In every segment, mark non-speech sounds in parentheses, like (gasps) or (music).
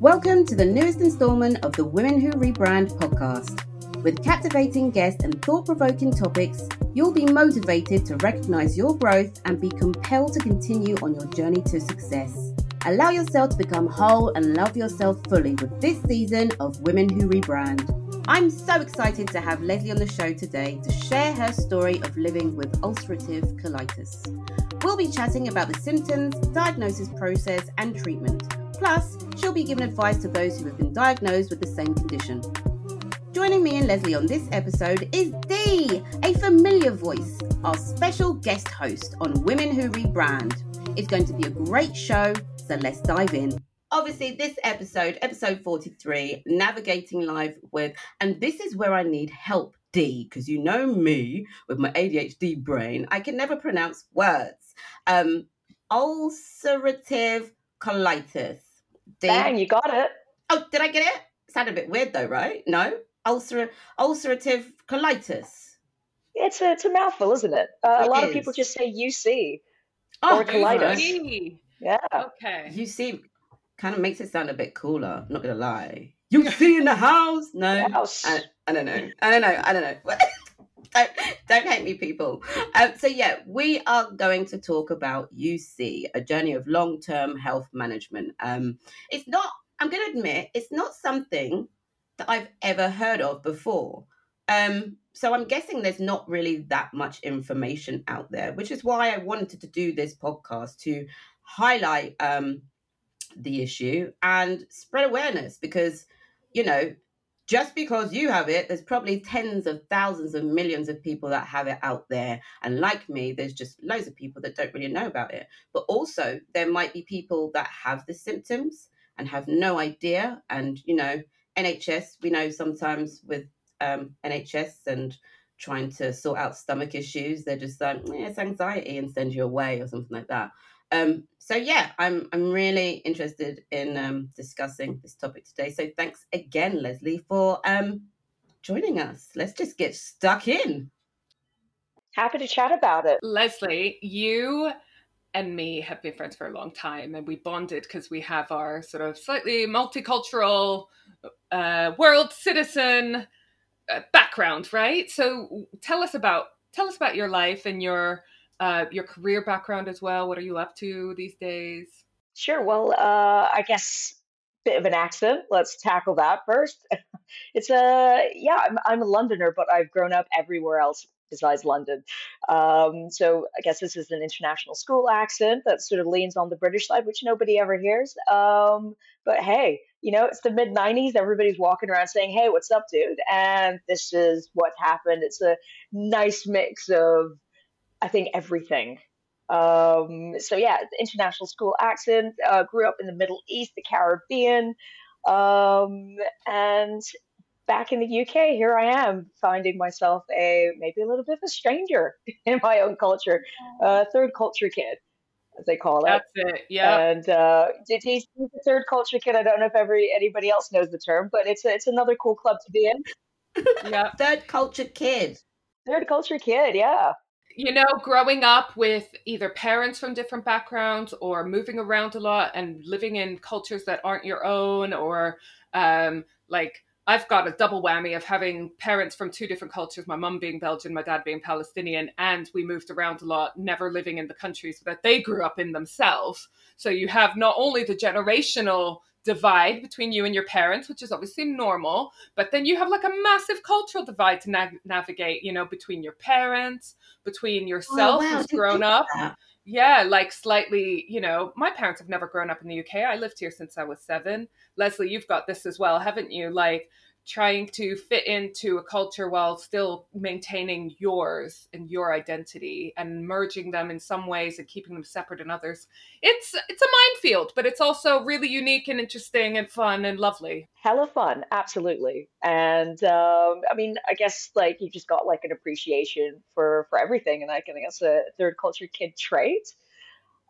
Welcome to the newest installment of the Women Who Rebrand podcast. With captivating guests and thought provoking topics, you'll be motivated to recognize your growth and be compelled to continue on your journey to success. Allow yourself to become whole and love yourself fully with this season of Women Who Rebrand. I'm so excited to have Leslie on the show today to share her story of living with ulcerative colitis. We'll be chatting about the symptoms, diagnosis process, and treatment. Plus, she'll be giving advice to those who have been diagnosed with the same condition. Joining me and Leslie on this episode is Dee, a familiar voice, our special guest host on Women Who Rebrand. It's going to be a great show, so let's dive in. Obviously, this episode, episode 43, navigating life with, and this is where I need help, Dee, because you know me with my ADHD brain, I can never pronounce words. Um, ulcerative colitis. Dee. Bang, you got it. Oh, did I get it? Sounded a bit weird though, right? No? Ulcer- ulcerative colitis. It's a, it's a mouthful, isn't it? Uh, it a lot is. of people just say UC oh, or colitis. UC. Yeah. Okay. UC kind of makes it sound a bit cooler. Not gonna lie. UC in the house? No. House. I, I don't know. I don't know. I don't know. (laughs) don't, don't hate me, people. Um, so, yeah, we are going to talk about UC, a journey of long term health management. Um, it's not, I'm going to admit, it's not something that I've ever heard of before. Um, so I'm guessing there's not really that much information out there, which is why I wanted to do this podcast to highlight um, the issue and spread awareness because, you know, just because you have it, there's probably tens of thousands of millions of people that have it out there. And like me, there's just loads of people that don't really know about it. But also, there might be people that have the symptoms and have no idea. And, you know, NHS, we know sometimes with um, NHS and trying to sort out stomach issues, they're just like, eh, it's anxiety and send you away or something like that. Um, so yeah, I'm I'm really interested in um, discussing this topic today. So thanks again, Leslie, for um, joining us. Let's just get stuck in. Happy to chat about it. Leslie, you and me have been friends for a long time, and we bonded because we have our sort of slightly multicultural uh, world citizen uh, background, right? So tell us about tell us about your life and your uh, your career background as well. What are you up to these days? Sure. Well, uh, I guess bit of an accent. Let's tackle that first. (laughs) it's a yeah. I'm, I'm a Londoner, but I've grown up everywhere else besides London. Um, so I guess this is an international school accent that sort of leans on the British side, which nobody ever hears. Um, but hey, you know, it's the mid 90s. Everybody's walking around saying, hey, what's up, dude? And this is what happened. It's a nice mix of I think everything. Um, so yeah, international school accent. Uh, grew up in the Middle East, the Caribbean, um, and back in the UK, here I am finding myself a maybe a little bit of a stranger (laughs) in my own culture, uh, third culture kid, as they call it. That's it. Yeah. And uh, he's, he's a third culture kid. I don't know if every anybody else knows the term, but it's a, it's another cool club to be in. (laughs) yeah, third culture kid. Third culture kid. Yeah you know, growing up with either parents from different backgrounds or moving around a lot and living in cultures that aren't your own, or um, like I've got a double whammy of having parents from two different cultures, my mum being Belgian, my dad being Palestinian, and we moved around a lot, never living in the countries that they grew up in themselves. So you have not only the generational divide between you and your parents, which is obviously normal. But then you have like a massive cultural divide to na- navigate, you know, between your parents, between yourself, oh, wow. who's grown up. Yeah, like slightly, you know, my parents have never grown up in the UK. I lived here since I was seven. Leslie, you've got this as well, haven't you? Like, trying to fit into a culture while still maintaining yours and your identity and merging them in some ways and keeping them separate in others. It's it's a minefield but it's also really unique and interesting and fun and lovely. Hella fun absolutely. And um, i mean i guess like you just got like an appreciation for for everything and i think that's a third culture kid trait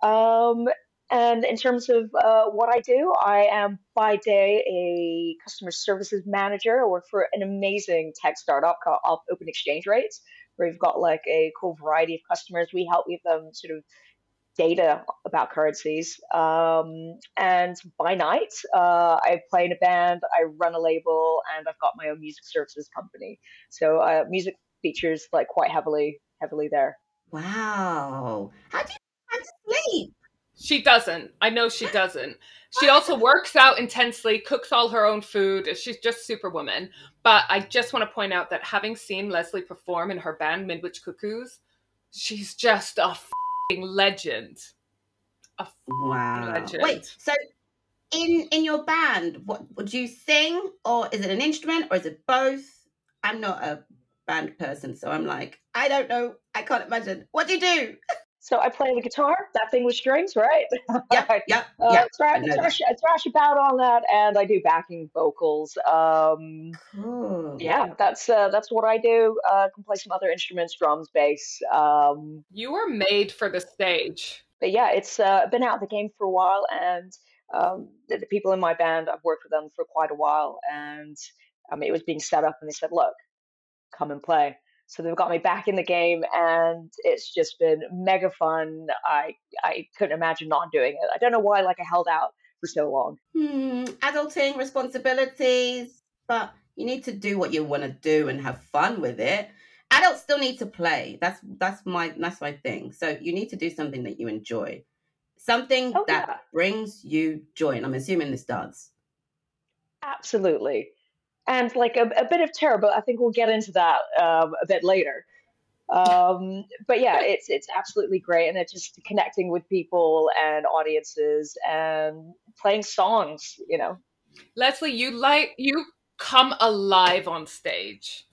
um, and in terms of uh, what I do, I am by day a customer services manager. I work for an amazing tech startup called Open Exchange Rates, where we've got like a cool variety of customers. We help with them sort of data about currencies. Um, and by night, uh, I play in a band, I run a label, and I've got my own music services company. So uh, music features like quite heavily, heavily there. Wow. How do you sleep? She doesn't. I know she doesn't. She also works out intensely, cooks all her own food. She's just superwoman. But I just want to point out that having seen Leslie perform in her band Midwich Cuckoos, she's just a legend. A wow. legend. Wait, so in in your band, what would you sing or is it an instrument or is it both? I'm not a band person, so I'm like, I don't know. I can't imagine. What do you do? (laughs) So I play the guitar, that thing with strings, right? (laughs) Yeah, yeah, (laughs) uh, yeah. Thrash, thrash, thrash about on that, and I do backing vocals. Um, cool. Yeah, that's uh, that's what I do. Uh, can play some other instruments, drums, bass. Um, you were made for the stage. But yeah, it's uh, been out of the game for a while, and um, the, the, people in my band, I've worked with them for quite a while, and um, it was being set up, and they said, "Look, come and play." So they've got me back in the game, and it's just been mega fun. I I couldn't imagine not doing it. I don't know why, like I held out for so long. Hmm, adulting responsibilities, but you need to do what you want to do and have fun with it. Adults still need to play. That's that's my that's my thing. So you need to do something that you enjoy, something oh, that yeah. brings you joy. And I'm assuming this does. Absolutely and like a, a, bit of terror, but I think we'll get into that um, a bit later. Um, but yeah, it's it's absolutely great, and it's just connecting with people and audiences and playing songs. You know, Leslie, you like you come alive on stage.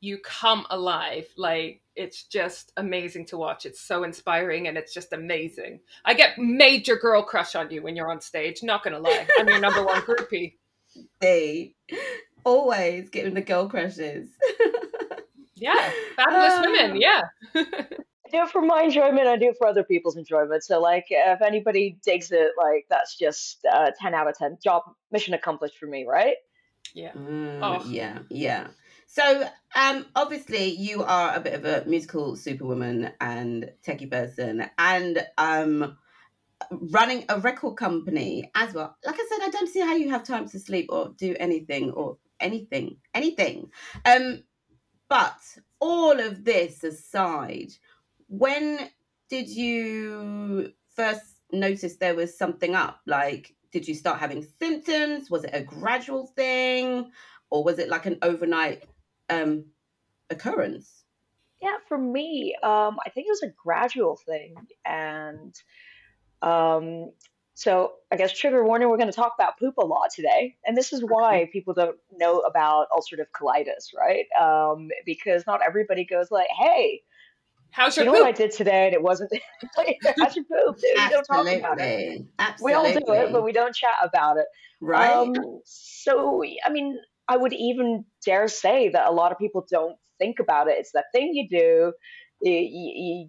You come alive, like it's just amazing to watch. It's so inspiring, and it's just amazing. I get major girl crush on you when you're on stage. Not gonna lie, I'm your number one (laughs) groupie. Hey, always getting the girl crushes. (laughs) yeah, fabulous uh, women. Yeah. I do it for my enjoyment. I do it for other people's enjoyment. So, like, if anybody digs it, like, that's just uh, ten out of ten. Job mission accomplished for me, right? Yeah. Mm, oh. Yeah. Yeah. So, um, obviously, you are a bit of a musical superwoman and techie person, and um, running a record company as well. Like I said, I don't see how you have time to sleep or do anything or anything, anything. Um, but all of this aside, when did you first notice there was something up? Like, did you start having symptoms? Was it a gradual thing, or was it like an overnight um, occurrence? Yeah, for me, um, I think it was a gradual thing, and um, so I guess trigger warning, we're going to talk about poop a lot today. And this is why people don't know about ulcerative colitis, right? Um, because not everybody goes like, hey, How's your you know poop? what I did today and it wasn't (laughs) how's your poop? Dude, we don't talk about it. Absolutely. We all do it, but we don't chat about it. Right. Um, so I mean, I would even dare say that a lot of people don't think about it. It's that thing you do you, you,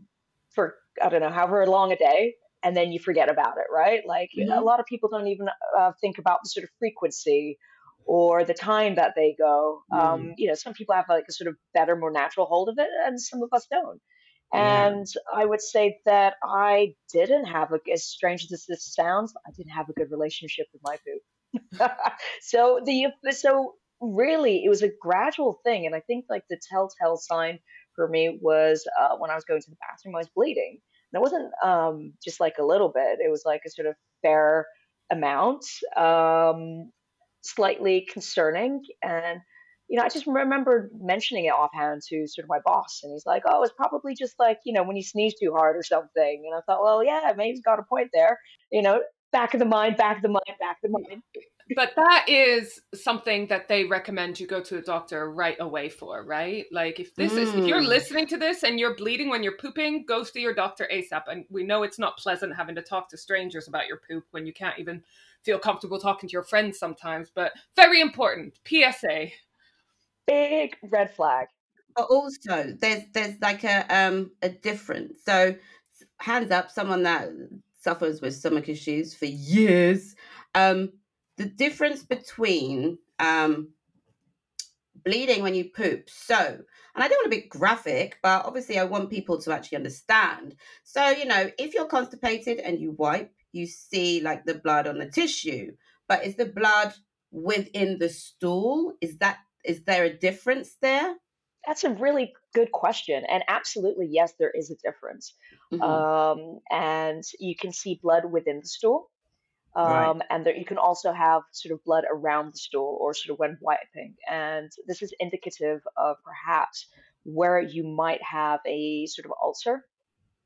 for I don't know, however long a day, and then you forget about it, right? Like mm-hmm. a lot of people don't even uh, think about the sort of frequency or the time that they go. Um, mm-hmm. Um, you know, some people have like a sort of better, more natural hold of it, and some of us don't. And I would say that I didn't have a, as strange as this sounds, I didn't have a good relationship with my poop. (laughs) so the so really it was a gradual thing, and I think like the telltale sign for me was uh, when I was going to the bathroom, I was bleeding it wasn't um, just like a little bit, it was like a sort of fair amount, um, slightly concerning. And, you know, I just remember mentioning it offhand to sort of my boss, and he's like, oh, it's probably just like, you know, when you sneeze too hard or something. And I thought, well, yeah, maybe he's got a point there. You know, back of the mind, back of the mind, back of the mind but that is something that they recommend you go to a doctor right away for, right? Like if this mm. is if you're mm. listening to this and you're bleeding when you're pooping, go see your doctor ASAP. And we know it's not pleasant having to talk to strangers about your poop when you can't even feel comfortable talking to your friends sometimes, but very important. PSA. Big red flag. But also there's there's like a um a difference. So hands up, someone that suffers with stomach issues for years. Um the difference between um, bleeding when you poop. So, and I don't want to be graphic, but obviously I want people to actually understand. So, you know, if you're constipated and you wipe, you see like the blood on the tissue, but is the blood within the stool? Is that is there a difference there? That's a really good question. And absolutely, yes, there is a difference. Mhm. Um, and you can see blood within the stool. Right. Um, and there, you can also have sort of blood around the stool or sort of when wiping. And this is indicative of perhaps where you might have a sort of ulcer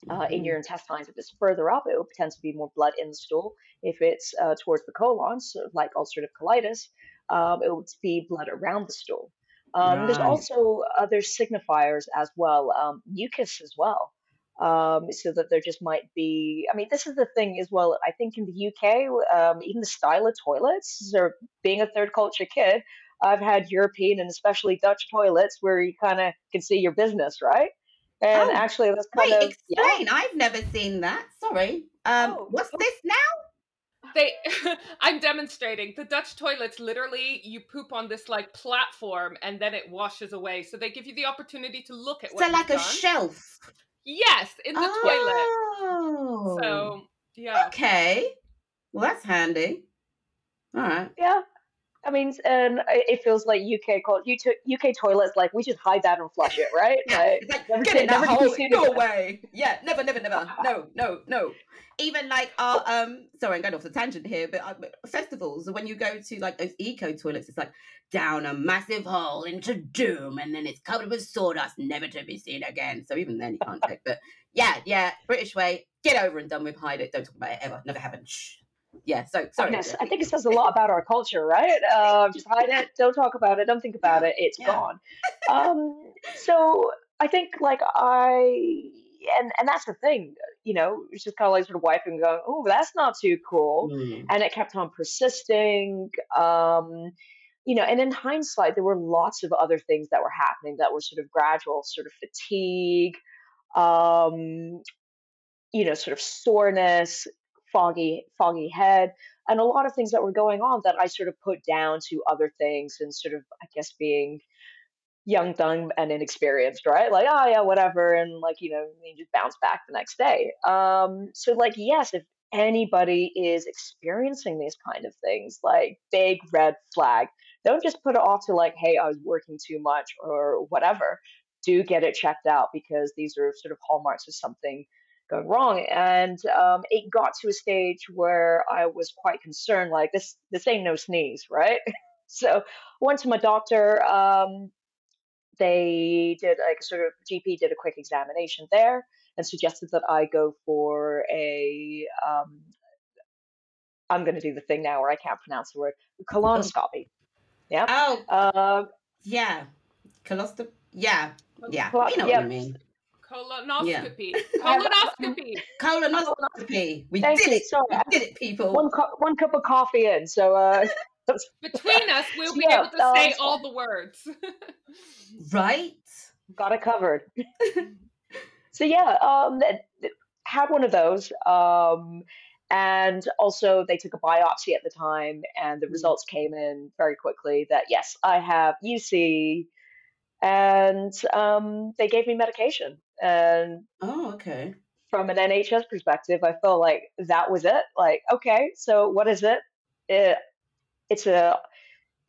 uh, in your intestines. If it's further up, it will tend to be more blood in the stool. If it's uh, towards the colon, so like ulcerative colitis, um, it would be blood around the stool. Um, there's also other signifiers as well, um, mucus as well. Um, so that there just might be, I mean, this is the thing as well. I think in the UK, um, even the style of toilets, or being a third culture kid, I've had European and especially Dutch toilets where you kind of can see your business, right? And Oh, actually, that's kind wait, of, yeah. explain. I've never seen that. Sorry. Um, Oh, what's oh. this now? They, (laughs) I'm demonstrating. The Dutch toilets literally, you poop on this like platform and then it washes away. So they give you the opportunity to look at what So you've like a done. shelf. Yes, in the toilet. Oh. So yeah, Okay. Well, that's handy. All right. Yeah. I mean, and it it feels like UK called UK toilets. Like we just hide that and flush it, right? Yeah, Like, like never get the never hole. Go away. Yeah, never, never, never. (laughs) No, no, no. Even like our um. Sorry, I'm going off the tangent here, but uh, festivals when you go to like those eco toilets, it's like down a massive hole into doom, and then it's covered with sawdust, never to be seen again. So even then you can't check. But yeah, yeah, British way. Get over and done with. Hide it. Don't talk about it ever. Never happened. Shh. Yeah. So sorry. I think it says a lot about our culture, right? Uh, (laughs) just hide it, don't talk about it, don't think about it. It's Yeah. gone. Um, so I think like I and and that's the thing, you know, it's just kind of like sort of wiping, and going, oh, that's not too cool. Mm. and it kept on persisting. Um, you know, and in hindsight, there were lots of other things that were happening that were sort of gradual, sort of fatigue, um, you know, sort of soreness, foggy, foggy head, and a lot of things that were going on that I sort of put down to other things and sort of, I guess, being young, dumb, and inexperienced, right? Like, oh yeah, whatever, and like you know, you just bounce back the next day. Um, so like, yes, if anybody is experiencing these kind of things, like big red flag, don't just put it off to like, hey, I was working too much or whatever. Do get it checked out because these are sort of hallmarks of something going wrong. And um, it got to a stage where I was quite concerned, like this, this ain't no sneeze, right? (laughs) so went to my doctor. Um, they did like a sort of GP did a quick examination there and suggested that I go for a um, I'm going to do the thing now where I can't pronounce the word colonoscopy. Yeah. Oh Uh, yeah. Colostop. Yeah. Yeah. Colo- We know yeah. what you mean. Colonoscopy, I (laughs) have- colonoscopy. Colonoscopy. We Thank did you. it. Sorry, We did it, people. one cu- one cup of coffee in, so uh, (laughs) Between us, we'll be Yeah, able to say um, all the words. (laughs) Right? got it covered. so yeah, um, th- th- had one of those, um, and also they took a biopsy at the time, and the Mm. results came in very quickly that yes, I have UC, and um, they gave me medication, and Oh, okay. from an NHS perspective, I felt like that was it. Like, okay, so what is it? it it's a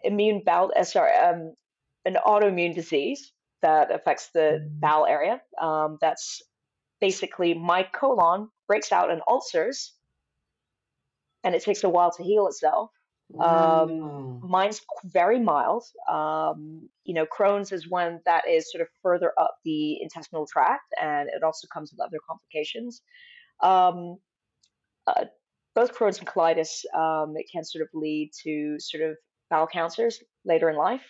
immune bowel, uh, sorry, um, an autoimmune disease that affects the bowel area. Um, that's basically my colon breaks out in ulcers, and it takes a while to heal itself. Um, Wow. Mine's very mild. Um, you know, Crohn's is one that is sort of further up the intestinal tract, and it also comes with other complications. Um, uh, both Crohn's and colitis, um, it can sort of lead to sort of bowel cancers later in life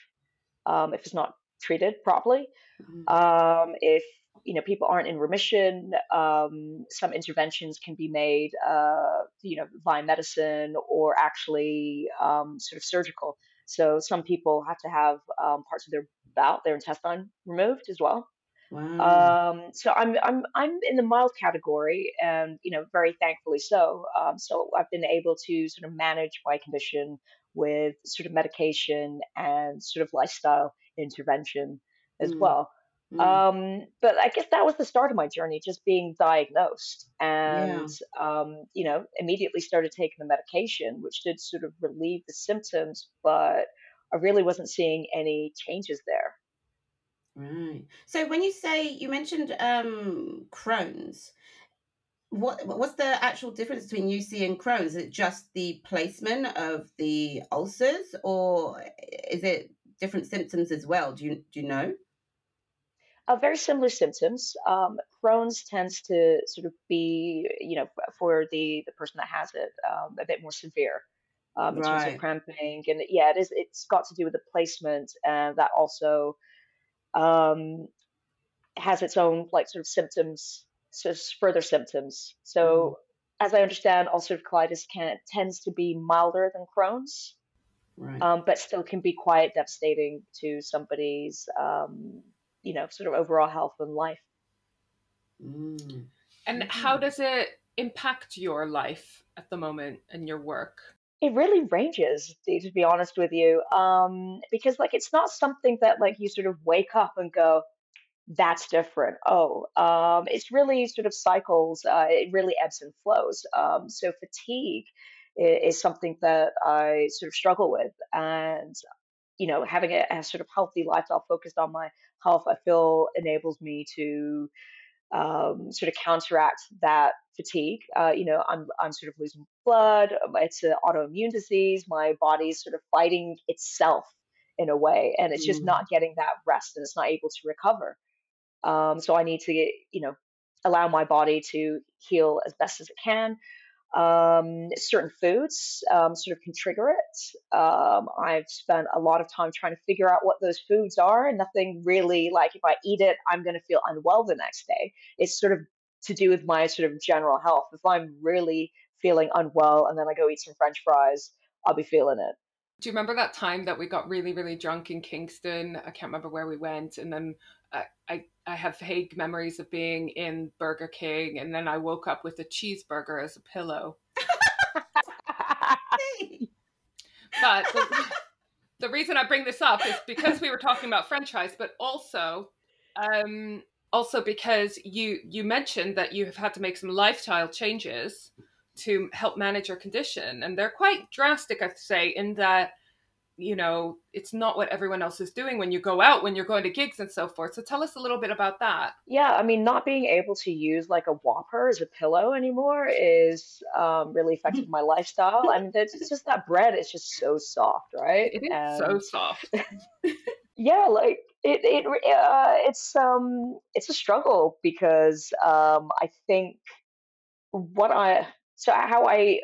um, if it's not treated properly. Mhm. Um, if you know people aren't in remission, um, some interventions can be made, uh, you know, via medicine or actually um, sort of surgical. So some people have to have um, parts of their bowel, their intestine removed as well. Wow. Um, so I'm I'm I'm in the mild category, and you know, very thankfully so. Um, so I've been able to sort of manage my condition with sort of medication and sort of lifestyle intervention as mm. well. Mm. Um, but I guess that was the start of my journey, just being diagnosed, and yeah. um, you know, immediately started taking the medication, which did sort of relieve the symptoms, but I really wasn't seeing any changes there. Right. So when you say you mentioned um, Crohn's, what what's the actual difference between UC and Crohn's? Is it just the placement of the ulcers, or is it different symptoms as well? Do you do you know? Uh, very similar symptoms. Um, Crohn's tends to sort of be, you know, for the the person that has it, um, a bit more severe um, in right. terms of cramping, and yeah, it is. It's got to do with the placement, and that also um, has its own like sort of symptoms, so further symptoms. So, mm. as I understand, ulcerative colitis can tends to be milder than Crohn's, right. um, but still can be quite devastating to somebody's, um, you know, sort of overall health and life. Mm. And how does it impact your life at the moment and your work? it really ranges to be honest with you um, because like it's not something that like you sort of wake up and go that's different oh um, it's really sort of cycles uh, it really ebbs and flows um, so fatigue is, is, something that i sort of struggle with and you know having a, a sort of healthy lifestyle focused on my health i feel enables me to um, sort of counteract that fatigue. Uh, you know, I'm I'm sort of losing blood. Um, it's an autoimmune disease. My body's sort of fighting itself in a way, and it's just mm. not getting that rest, and it's not able to recover. Um, so I need to, you know, allow my body to heal as best as it can um, certain foods um, sort of can trigger it. Um, I've spent a lot of time trying to figure out what those foods are, and nothing really like if I eat it, I'm going to feel unwell the next day. It's sort of to do with my sort of general health. If I'm really feeling unwell and then I go eat some French fries, I'll be feeling it. Do you remember that time that we got really, really drunk in Kingston? I can't remember where we went, and then I, I, have vague memories of being in Burger King, and then I woke up with a cheeseburger as a pillow. but the, the, reason I bring this up is because we were talking about French fries, but also, um, also because you you mentioned that you have had to make some lifestyle changes to help manage your condition, and they're quite drastic, I'd say, in that you know it's not what everyone else is doing when you go out when you're going to gigs and so forth. So tell us a little bit about that. Yeah i mean not being able to use like a whopper as a pillow anymore is um, really affected my lifestyle. I mean it's just that bread is just so soft right? It is and... so soft. (laughs) Yeah like it, it uh, it's um it's a struggle because um i think what i so how i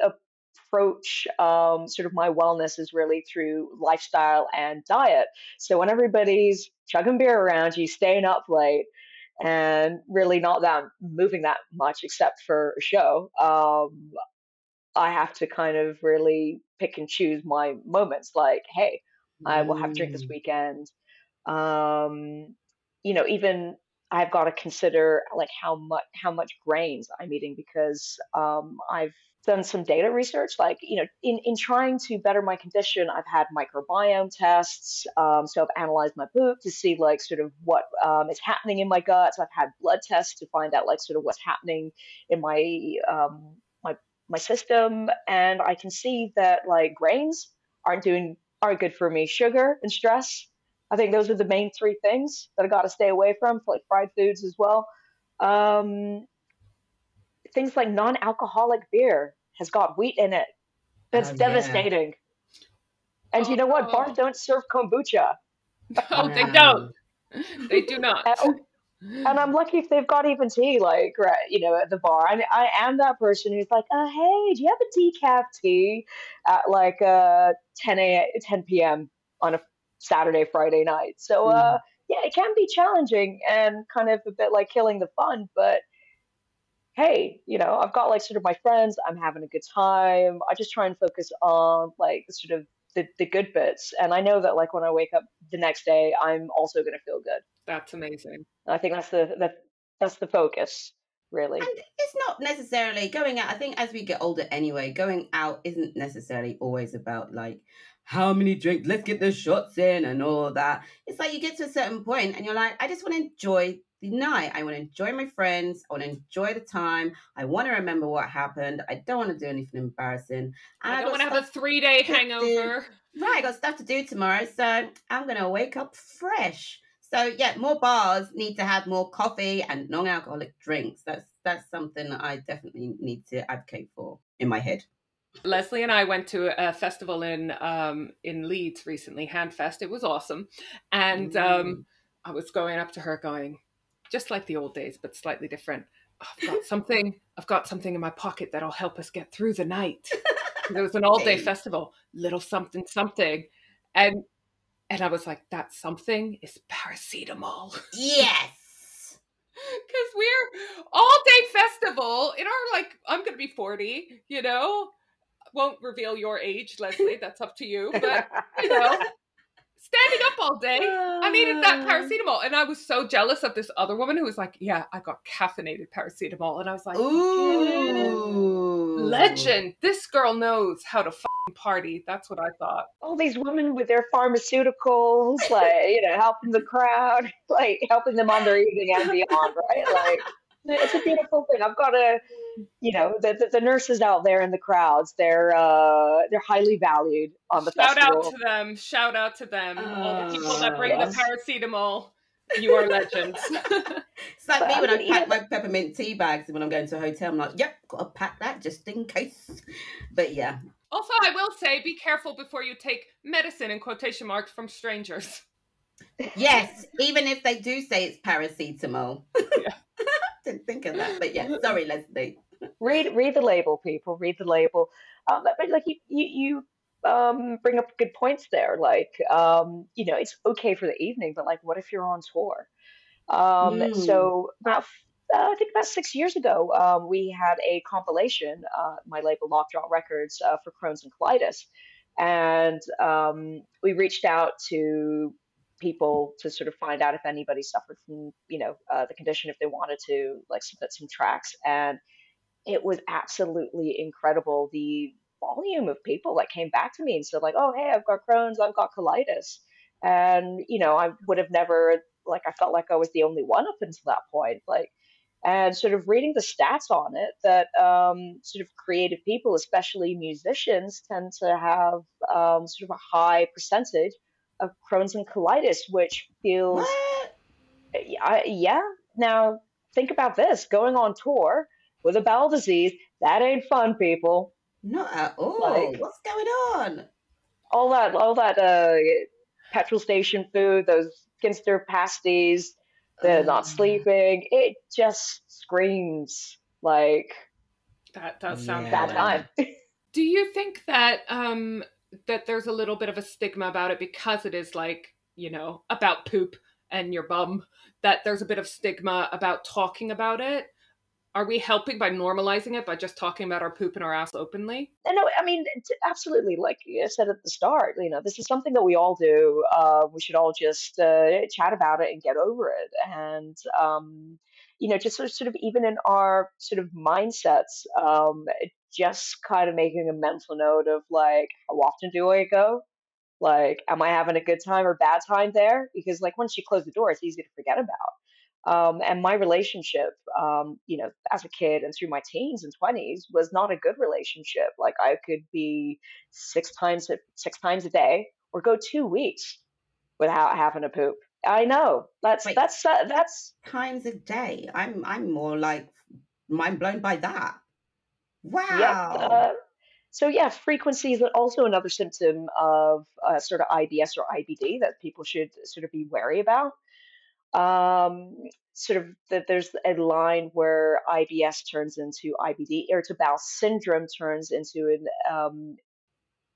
approach um, sort of my wellness is really through lifestyle and diet. So when everybody's chugging beer around you, staying up late, and really not that moving that much except for a show, um, I have to kind of really pick and choose my moments. Like, hey, I will have a drink this mm. weekend. Um, you know, even I've got to consider like how much how much grains I'm eating because um, I've done some data research like you know in, in trying to better my condition i've had microbiome tests um, so i've analyzed my poop to see like sort of what um, is happening in my gut so i've had blood tests to find out like sort of what's happening in my um, my my system. And i can see that like grains aren't doing aren't good for me. Sugar and stress i think those are the main three things that i got to stay away from like fried foods as well. Um, things like non-alcoholic beer has got wheat in it. That's oh, devastating. Yeah. And oh, you know what? Bars don't serve kombucha. No, (laughs) they don't. They do not. And, and, I'm lucky if they've got even tea, like right, you know, at the bar. I, I am that person who's like, uh, hey, do you have a decaf tea at like uh 10 a 10 p.m. on a Saturday, Friday night? So uh, mm. yeah, it can be challenging and kind of a bit like killing the fun, but hey, you know, I've got like sort of my friends, I'm having a good time. I just try and focus on like sort of the, the good bits. And I know that like when I wake up the next day, I'm also going to feel good. That's amazing. I think that's the that that's the focus really. And it's not necessarily going out. I think as we get older anyway, going out isn't necessarily always about like how many drinks, let's get the shots in and all that. It's like you get to a certain point and you're like, I just want to enjoy the night. I want to enjoy my friends. I want to enjoy the time. I want to remember what happened. I don't want to do anything embarrassing. And I don't want to have a three day hangover. Right, I got stuff to do tomorrow, so I'm gonna wake up fresh. So yeah, more bars need to have more coffee and non-alcoholic drinks. That's that's something that I definitely need to advocate for in my head. Leslie and I went to a festival in um, in Leeds recently, Handfest. It was awesome, and um, I was going up to her, going, just like the old days, but slightly different. I've got something. I've got something in my pocket that'll help us get through the night. (laughs) It was an all day festival, little something something, and and I was like, that something is paracetamol. Yes. (laughs) Because we're all day festival in our like, I'm gonna be 40, you know. Won't reveal your age, Leslie. (laughs) That's up to you. But you (laughs) know, standing up all day. I needed that uh. paracetamol. And I was so jealous of this other woman who was like, Yeah, I got caffeinated paracetamol. And I was like, Ooh. Legend. This girl knows how to party. That's what I thought. All these women with their pharmaceuticals, like, you know, helping the crowd, (laughs) like helping them on their evening and beyond, right? Like, it's a beautiful thing. I've got a, you know, the, the, the, nurses out there in the crowds, they're uh, they're highly valued on the Shout festival. out to them. Shout out to them. All the people that bring yes. the paracetamol. You are legends. (laughs) it's like but me when I pack my peppermint tea bags and when I'm going to a hotel. I'm like, yep, got to pack that just in case. But yeah. Also, I will say, be careful before you take medicine in quotation marks from strangers. Yes, even if they do say it's paracetamol. Yeah. (laughs) Didn't think of that, but yeah. Sorry, Leslie. Read read the label, people. Read the label. Um, but, but like you, you, you um, bring up good points there. Like, um, you know, it's okay for the evening, but like, what if you're on tour? Um, mm. So about, uh, I think about six years ago, um, we had a compilation, uh, my label Lockjaw Records, uh, for Crohn's and colitis, and um, we reached out to people to sort of find out if anybody suffered from, you know, uh, the condition, if they wanted to like submit some tracks, and it was absolutely incredible the volume of people that came back to me and said like, oh hey, I've got Crohn's, I've got colitis, and you know, I would have never like I felt like I was the only one up until that point, like. And sort of reading the stats on it, that um, sort of creative people, especially musicians, tend to have um, sort of a high percentage of Crohn's and colitis, which feels, yeah, yeah. Now think about this: going on tour with a bowel disease, that ain't fun, people. Not at all. Like, What's going on? All that, all that uh, petrol station food, those Ginster pasties, the not sleeping. It just screams like that does sound yeah. bad time. (laughs) Do you think that um that there's a little bit of a stigma about it because it is like, you know, about poop and your bum, that there's a bit of stigma about talking about it? Are we helping by normalizing it by just talking about our poop and our ass openly? No i mean absolutely like i said at the start you know this is something that we all do uh, we should all just uh, chat about it and get over it. And um, you know just sort of, sort of even in our sort of mindsets um, just kind of making a mental note of like how often do i go? Like am i having a good time or bad time there? Because like once you close the door it's easy to forget about um, and my relationship, um, you know, as a kid and through my teens and twenties, was not a good relationship. Like I could be six times six times a day, or go two weeks without having a poop. I know that's Wait, that's uh, that's times a day. I'm I'm more like mind blown by that. Wow. Yep, uh, so yeah, frequency is also another symptom of uh, sort of IBS or IBD that people should sort of be wary about um, sort of that there's a line where IBS turns into IBD, irritable bowel syndrome turns into an um,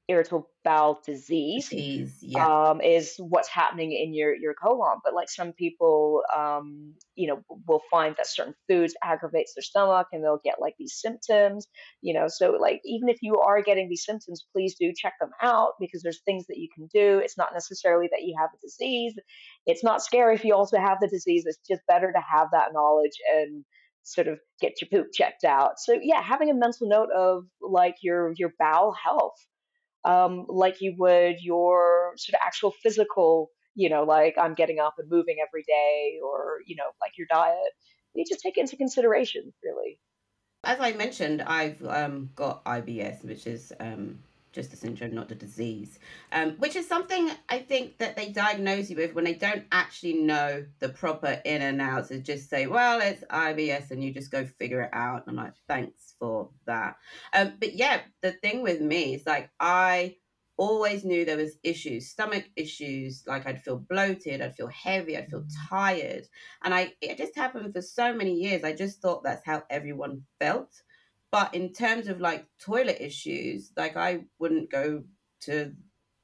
irritable bowel disease, disease yeah. um, is what's happening in your, your colon. But like some people, um, you know, will find that certain foods aggravates their stomach and they'll get like these symptoms, you know. So like even if you are getting these symptoms, please do check them out because there's things that you can do. It's not necessarily that you have a disease. It's not scary if you also have the disease. It's just better to have that knowledge and sort of get your poop checked out. So yeah, having a mental note of like your your bowel health um, like you would your sort of actual physical, you know, like I'm getting up and moving every day, or you know, like your diet. You just take into consideration, really. As I mentioned, I've um, got IBS, which is um, just a syndrome, not a disease, um, which is something I think that they diagnose you with when they don't actually know the proper in and outs. They just say, well, it's IBS, and you just go figure it out. And I'm like, thanks for that. Um, but yeah, the thing with me is like, I always knew there was issues stomach issues like i'd feel bloated i'd feel heavy i'd feel tired and i it just happened for so many years i just thought that's how everyone felt but in terms of like toilet issues, like I wouldn't go to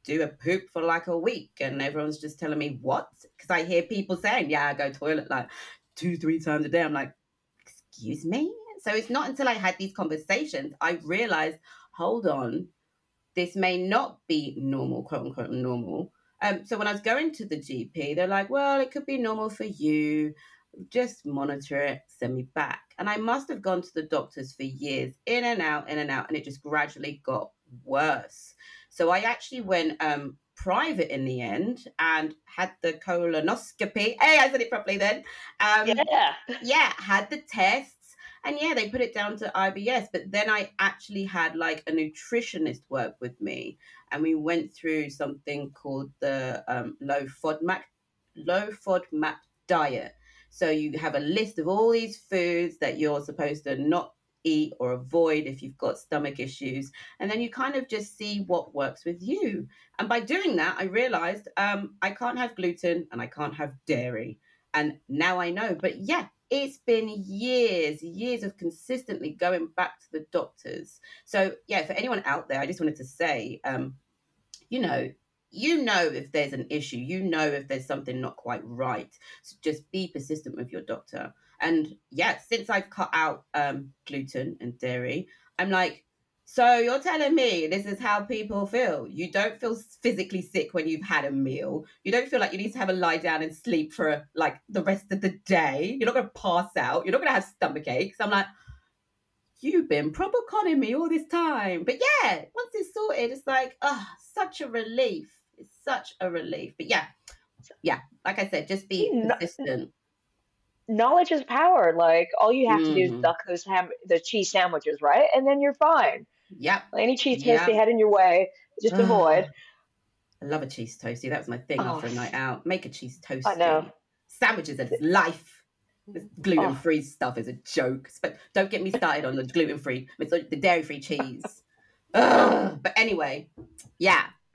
do a poop for like a week and everyone's just telling me what? Because I hear people saying, yeah, I go toilet like two, three times a day. I'm like, excuse me? So it's not until I had these conversations I realized, hold on, this may not be normal, quote unquote normal. Um, so when I was going to the GP, they're like, well, it could be normal for you just monitor it, send me back. And I must have gone to the doctors for years, in and out, in and out, and it just gradually got worse. So I actually went um, private in the end and had the colonoscopy. Hey, I said it properly then. Um, yeah. (laughs) Yeah, had the tests. And yeah, they put it down to IBS. But then I actually had like a nutritionist work with me. And we went through something called the um, low FODMAP, low FODMAP diet. So you have a list of all these foods that you're supposed to not eat or avoid if you've got stomach issues. And then you kind of just see what works with you. And by doing that, I realized um, I can't have gluten and I can't have dairy. And now I know. But yeah, it's been years, years of consistently going back to the doctors. So yeah, for anyone out there, I just wanted to say, um, you know, you know if there's an issue you know if there's something not quite right so just be persistent with your doctor. And yeah since i've cut out um, gluten and dairy i'm like so you're telling me this is how people feel? You don't feel physically sick when you've had a meal? You don't feel like you need to have a lie down and sleep for like the rest of the day? You're not going to pass out? You're not going to have stomach aches? I'm like you've been proper conning me all this time. But yeah once it's sorted it's like oh such a relief it's such a relief. But yeah, yeah, like I said, just be consistent. Knowledge is power. Like all you have mm. to do is mm-hmm. duck those ham, the cheese sandwiches, right? And then you're fine. Yep. Like any cheese yep. head in your way, just avoid. I love a cheese toasty. That was my thing oh, after a night out. Make a cheese toasty. I know. Sandwiches are life. Gluten free oh. stuff is a joke. But don't get me started on the (laughs) gluten free. The dairy free cheese. But anyway, yeah. (laughs)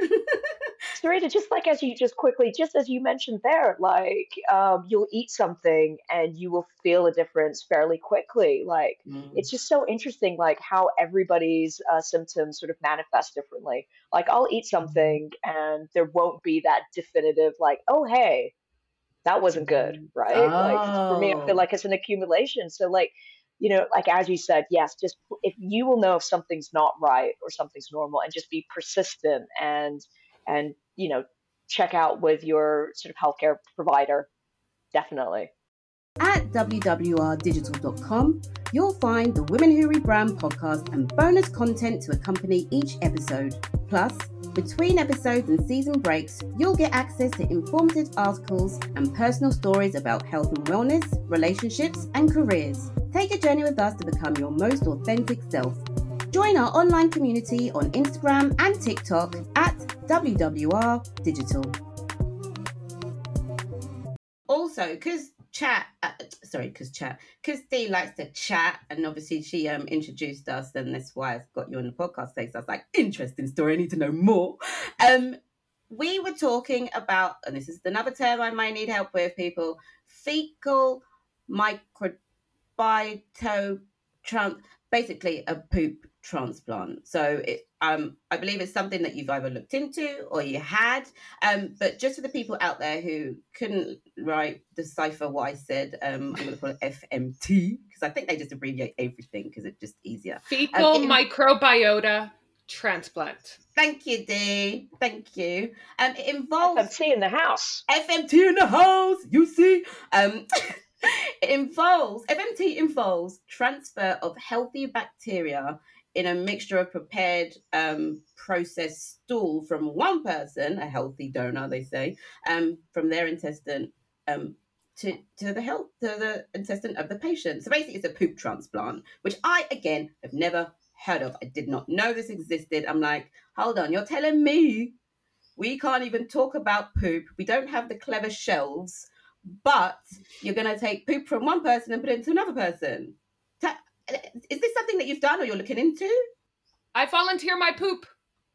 Sarita, just like as you just quickly, just as you mentioned there, like um, you'll eat something and you will feel a difference fairly quickly. Like mm. it's just so interesting, like how everybody's uh, symptoms sort of manifest differently. Like I'll eat mm-hmm. something and there won't be that definitive, like, oh hey, that wasn't good, mm-hmm. right? Oh. Like for me, I feel oh. like it's an accumulation. So like you know, like as you said, yes, just if you will know if something's not right or something's normal and just be persistent and and you know check out with your sort of healthcare provider definitely. At wwrdigital.com you'll find the women who rebrand podcast and bonus content to accompany each episode. Plus between episodes and season breaks you'll get access to informative articles and personal stories about health and wellness relationships and careers. Take a journey with us to become your most authentic self Join our online community on Instagram and TikTok at WWR Digital. Also, because chat, uh, sorry, because chat, because Dee likes to chat, and obviously she um introduced us, and that's why I've got you on the podcast today. So I was like, interesting story, I need to know more. Um, we were talking about, and this is another term I might need help with, people, fecal microbiota, basically a poop transplant. So it, um, I believe it's something that you've either looked into or you had. Um, but just for the people out there who couldn't write decipher what I said, um, I'm going to call it FMT because I think they just abbreviate everything because it's just easier. Fecal um, microbiota transplant. Thank you, Dee. Thank you. Um, it involves FMT in the house. FMT in the house. You see. Um, (laughs) (laughs) it involves FMT involves transfer of healthy bacteria in a mixture of prepared um, processed stool from one person, a healthy donor, they say, um, from their intestine um, to, to the health to the intestine of the patient. So basically, it's a poop transplant, which I again have never heard of. I did not know this existed. I'm like, hold on, you're telling me we can't even talk about poop. We don't have the clever shelves, but you're going to take poop from one person and put it into another person is this something that you've done or you're looking into? I volunteer my poop.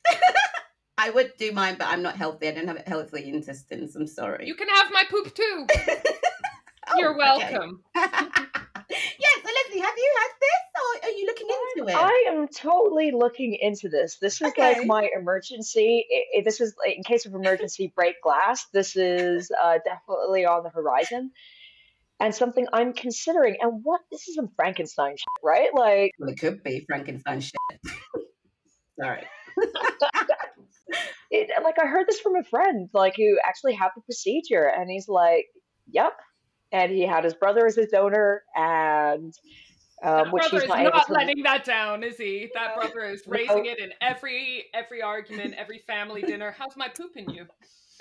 (laughs) I would do mine, but I'm not healthy. I don't have healthy intestines. I'm sorry. You can have my poop too. (laughs) oh, You're welcome. (laughs) yes, so Leslie, have you had are you looking into it? I am totally looking into this. This is okay. like my emergency. It, it, this is in case of emergency break glass. This is uh, definitely on the horizon and something I'm considering. And what this is some Frankenstein shit, right? Like well, it could be Frankenstein shit. (laughs) Sorry. (laughs) it, like I heard this from a friend, like who actually had the procedure, and he's like, "Yep," and he had his brother as his donor, and um, which he's not, not letting that down, is he? That brother is raising no. it in every every argument, every family dinner. How's my poop in you?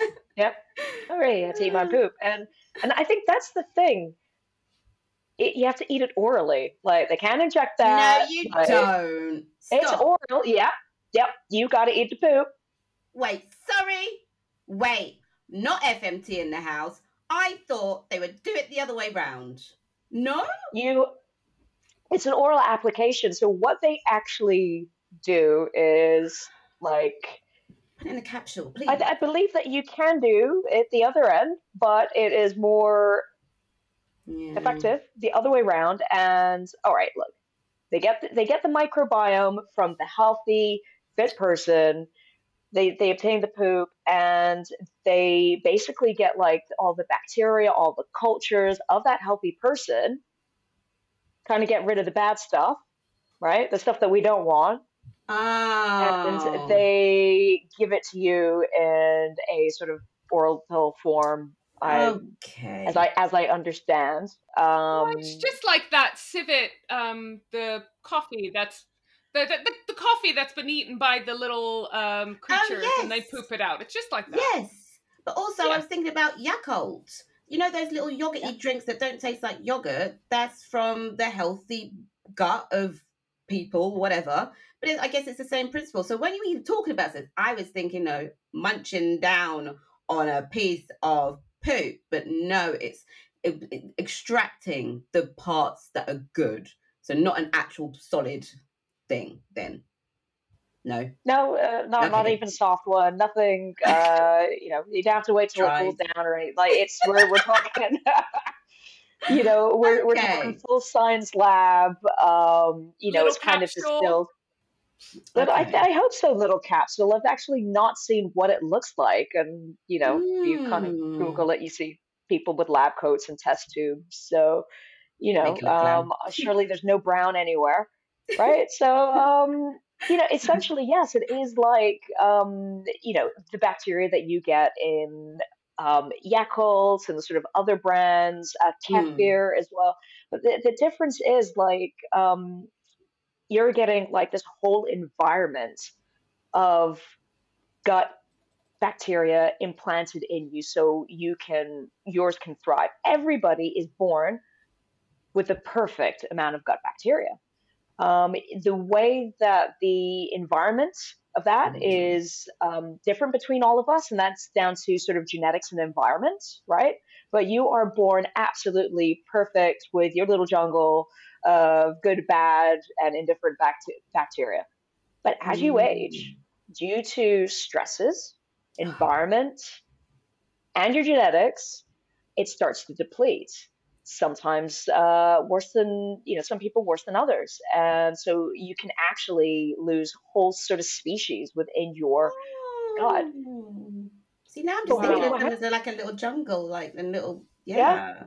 (laughs) yep. All right, I eat my (laughs) poop, and and I think that's the thing. It, you have to eat it orally. Like they can't inject that. No, you don't. Stop. It's oral. Yep. Yep. You got to eat the poop. Wait. Sorry. Wait. Not FMT in the house. I thought they would do it the other way round. No. You. It's an oral application. So what they actually do is like Put in a capsule, please. I, I believe that you can do it the other end, but it is more yeah. effective the other way around. And all right, look, they get the, they get the microbiome from the healthy, fit person. They they obtain the poop, and they basically get like all the bacteria, all the cultures of that healthy person. Kind of get rid of the bad stuff, right? The stuff that we don't want, Oh. And they give it to you in a sort of oral pill form. okay. As I as I understand. Um, well, it's just like that civet, um, the coffee that's the, the, the, coffee that's been eaten by the little um, oh, creatures oh, yes. and they poop it out. It's just like that. Yes. But also, yeah. I was thinking about Yakult. You know those little yogurty yeah. drinks that don't taste like yogurt? That's from the healthy gut of people, whatever. But it, I guess it's the same principle. So when you were talking about this, I was thinking, no, munching down on a piece of poop, but no, it's it, it, extracting the parts that are good. So not an actual solid thing. Then, no, no, uh, not okay. not even soft one. Nothing. Uh, (laughs) you know, you'd have to wait till Try. it cools down, or anything. like it's we're we're talking. (laughs) you know, we're okay. we're talking full science lab. Um, you know, Little it's kind capsule. of distilled. But okay. I, I, hope so, little capsule. I've actually not seen what it looks like. And, you know, mm. you kind of Google hmm. it, you see people with lab coats and test tubes. So, you know, um, surely there's no brown anywhere, right? so, um, you know, (laughs) essentially, yes, it is like, um, you know, the bacteria that you get in um, Yakult and the sort of other brands, uh, kefir mm. as well. But the, the difference is like, um, you're getting like this whole environment of gut bacteria implanted in you so you can yours can thrive everybody is born with the perfect amount of gut bacteria um, the way that the environment of that mm-hmm. is um, different between all of us and that's down to sort of genetics and environment right but you are born absolutely perfect with your little jungle of good, bad, and indifferent bact- bacteria. But as you age, due to stresses, (sighs) environment, and your genetics, it starts to deplete. Sometimes uh, worse than you know some people worse than others and so you can actually lose whole sort of species within your gut Oh. See, now I'm just Wow. thinking of them as like a little jungle, like a little, yeah, Yeah.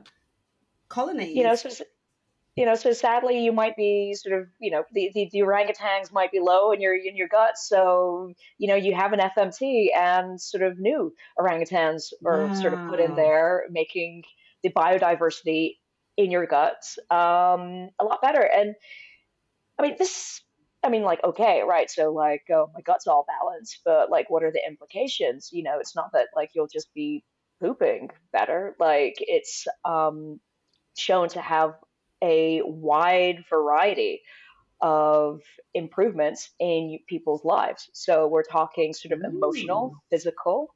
colonies. you know so you know so sadly you might be sort of you know the, the, the orangutans might be low in your in your gut so you know you have an fmt and sort of new orangutans are sort of put in there making the biodiversity in your gut um, a lot better and i mean this i mean like okay right so like oh my gut's all balanced but like what are the implications you know it's not that like you'll just be pooping better like it's um shown to have a wide variety of improvements in people's lives. So we're talking sort of emotional, Ooh. physical.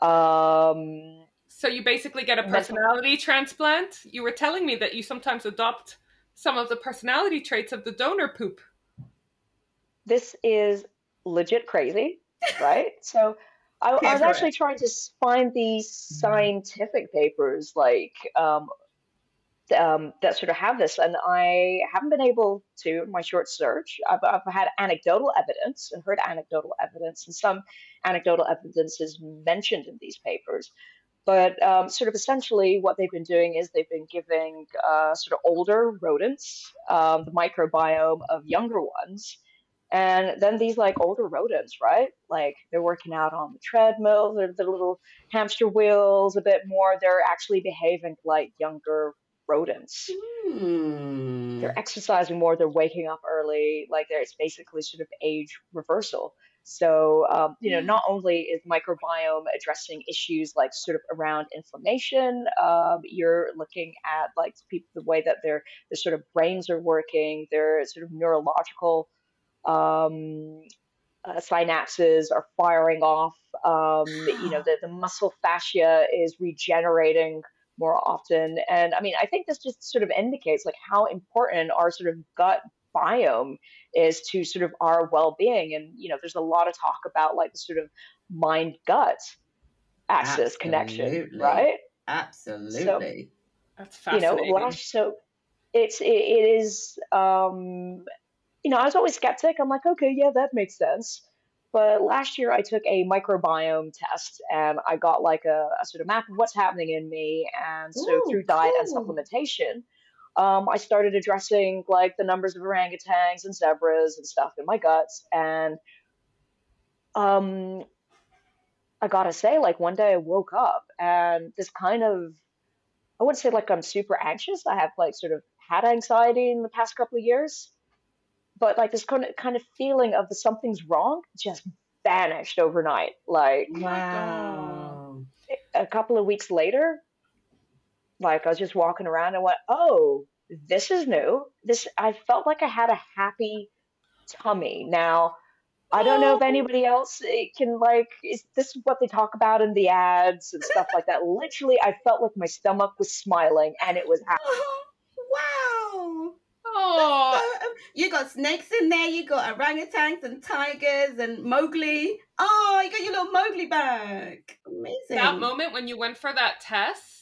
Um, So you basically get a personality transplant. You were telling me that you sometimes adopt some of the personality traits of the donor poop. this is legit crazy, right? (laughs) So I, I was actually trying to find these scientific papers, like um, um, that sort of have this, and I haven't been able to in my short search. I've, I've had anecdotal evidence and heard anecdotal evidence, and some anecdotal evidence is mentioned in these papers. But um, sort of essentially, what they've been doing is they've been giving uh, sort of older rodents um, the microbiome of younger ones. And then these like older rodents, right? Like they're working out on the treadmill, they're the little hamster wheels a bit more. They're actually behaving like younger rodents Hmm. they're exercising more they're waking up early like there it's basically sort of age reversal so um, you know not only is microbiome addressing issues like sort of around inflammation um, you're looking at like people the way that their their sort of brains are working their sort of neurological um, uh, synapses are firing off um, you know the, the muscle fascia is regenerating more often. And I mean, I think this just sort of indicates like how important our sort of gut biome is to sort of our well-being. And you know, there's a lot of talk about like the sort of mind gut axis connection, right? Absolutely. That's fascinating You know, fascinating. last so it's it, it is um you know, I was always skeptic. I'm like, okay, yeah, that makes sense. But last year I took a microbiome test and I got like a, a sort of map of what's happening in me. And so Ooh, through diet and supplementation, um, I started addressing like the numbers of orangutans and zebras and stuff in my guts. And um, I gotta say, like one day I woke up and this kind of, I wouldn't say like I'm super anxious. I have like sort of had anxiety in the past couple of years but like this kind of kind of feeling of the something's wrong just vanished overnight. Like Wow. a couple of weeks later, like I was just walking around and went, "Oh, this is new." This I felt like I had a happy tummy. Now, I don't know if Oh. anybody else eh, can like is this what they talk about in the ads and stuff like that. (laughs) Literally, I felt like my stomach was smiling and it was happy. wow. Oh, So, um, you got snakes in there, you got orangutans and tigers and Mowgli. Oh, you got your little Mowgli back. Amazing. that moment when you went for that test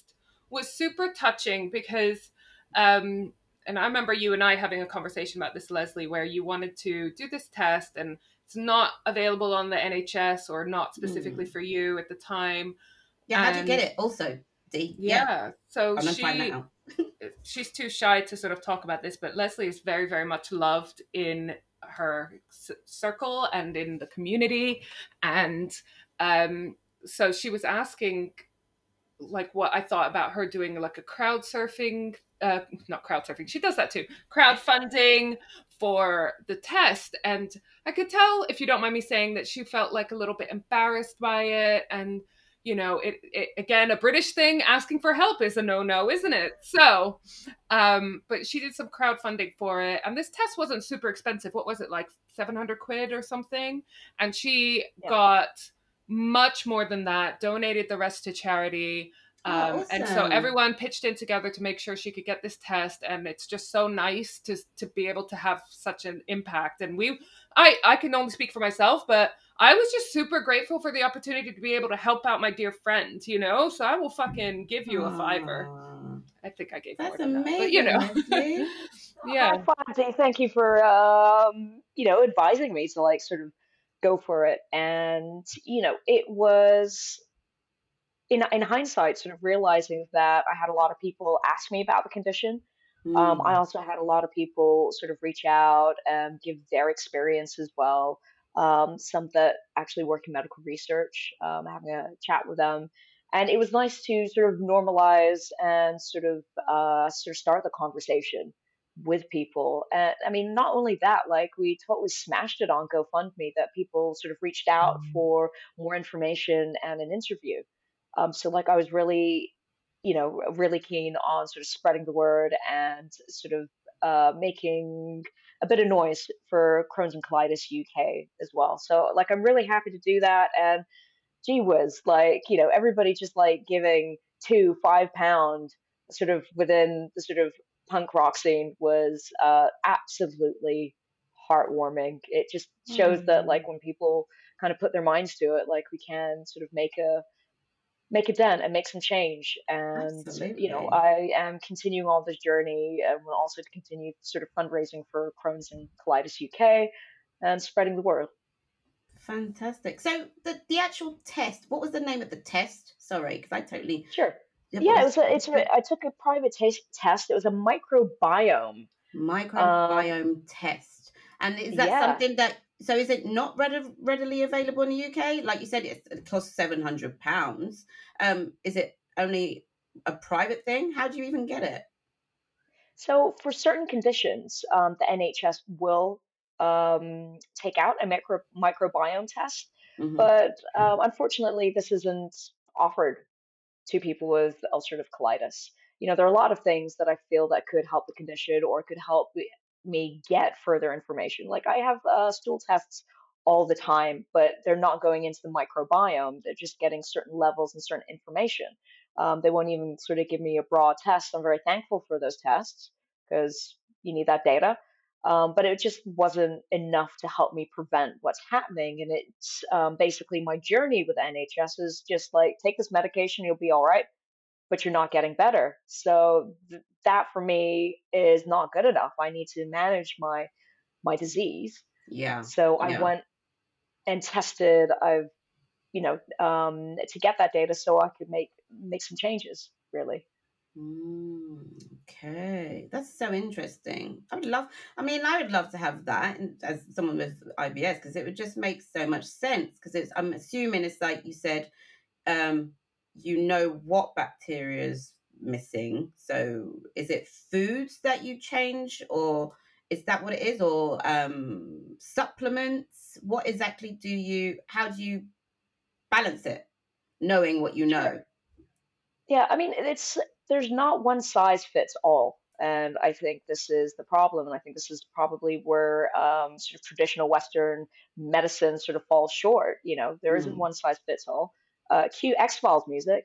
was super touching because um and I remember you and I having a conversation about this, Leslie, where you wanted to do this test and it's not available on the NHS or not specifically Mm. for you at the time. Yeah, how'd you get it? Also, Dee. Yeah. So I'm gonna find that she (laughs) she's too shy to sort of talk about this, but Leslie is very, very much loved in her c- circle and in the community. And um, so she was asking, like, what I thought about her doing like a crowd surfing, uh, not crowd surfing, she does that too, crowdfunding for the test. And I could tell, if you don't mind me saying, that she felt like a little bit embarrassed by it. And you know, it, it again a British thing. Asking for help is a no-no, isn't it? So, um, but she did some crowdfunding for it, and this test wasn't super expensive. What was it like, seven hundred quid or something? And she Yeah. got much more than that. Donated the rest to charity. Oh, Um, And so everyone pitched in together to make sure she could get this test, and it's just so nice to to be able to have such an impact. And we, I I can only speak for myself, but I was just super grateful for the opportunity to be able to help out my dear friend, you know? So I will fucking give you a fiver. Aw. I think I gave That's more than amazing. that, but you know, (laughs) yeah. Oh, Fonzie, thank you for um, you know advising me to like sort of go for it. And you know, it was in in hindsight, sort of realizing that I had a lot of people ask me about the condition. Um, I Mm, also had a lot of people sort of reach out and give their experience as well. Um, some that actually work in medical research, um, having a chat with them. And it was nice to sort of normalize and sort of uh, sort of start the conversation with people. And I mean, not only that, like we totally smashed it on GoFundMe that people sort of reached out mm. for more information and an interview. Um, so like I was really you know, really keen on sort of spreading the word and sort of uh, making a bit of noise for Crohn's and Colitis UK as well. So, like, I'm really happy to do that. And gee whiz, like, you know, everybody just like giving two, five pound sort of within the sort of punk rock scene was uh, absolutely heartwarming. It just shows that, Mm, like, when people kind of put their minds to it, like, we can sort of make a make a dent and make some change. And you know. I am continuing on this journey and will also continue sort of fundraising for Crohn's and Colitis UK and spreading the word. Fantastic. So the the actual test, what was the name of the test? Sorry, because I totally Sure. Yeah, Yeah, it was a, it's a, I took a private taste test. It was a microbiome. Um, microbiome test. And is that yeah. something that so is it not readi- readily available in the UK? Like you said, it's, it costs seven hundred pounds. Um, is it only a private thing? How do you even get it? So for certain conditions, um, the NHS will um, take out a micro, microbiome test, hmm but um, unfortunately, this isn't offered to people with ulcerative colitis. You know, there are a lot of things that I feel that could help the condition or could help me me get further information. Like I have uh, stool tests all the time, but they're not going into the microbiome. They're just getting certain levels and certain information. Um, they won't even sort of give me a broad test. I'm very thankful for those tests because you need that data. Um, but it just wasn't enough to help me prevent what's happening. And it's um, basically my journey with NHS is just like take this medication, you'll be all right but you're not getting better. So th- that for me is not good enough. I need to manage my my disease. Yeah, So I yeah. went and tested. I've you know um, to get that data so I could make make some changes. Really. Mm, okay, that's so interesting. I would love. I mean, I would love to have that as someone with IBS because it would just make so much sense. Because it's, I'm assuming it's like you said, um, you know what bacteria is missing. So is it foods that you change, or is that what it is, or um, supplements? What exactly do you? How do you balance it, knowing what you know? Yeah. I mean, it's there's not one size fits all. And I think this is the problem. And I think this is probably where um, sort of traditional Western medicine sort of falls short. You know, there isn't Mm. one size fits all. Uh, cue X Files music.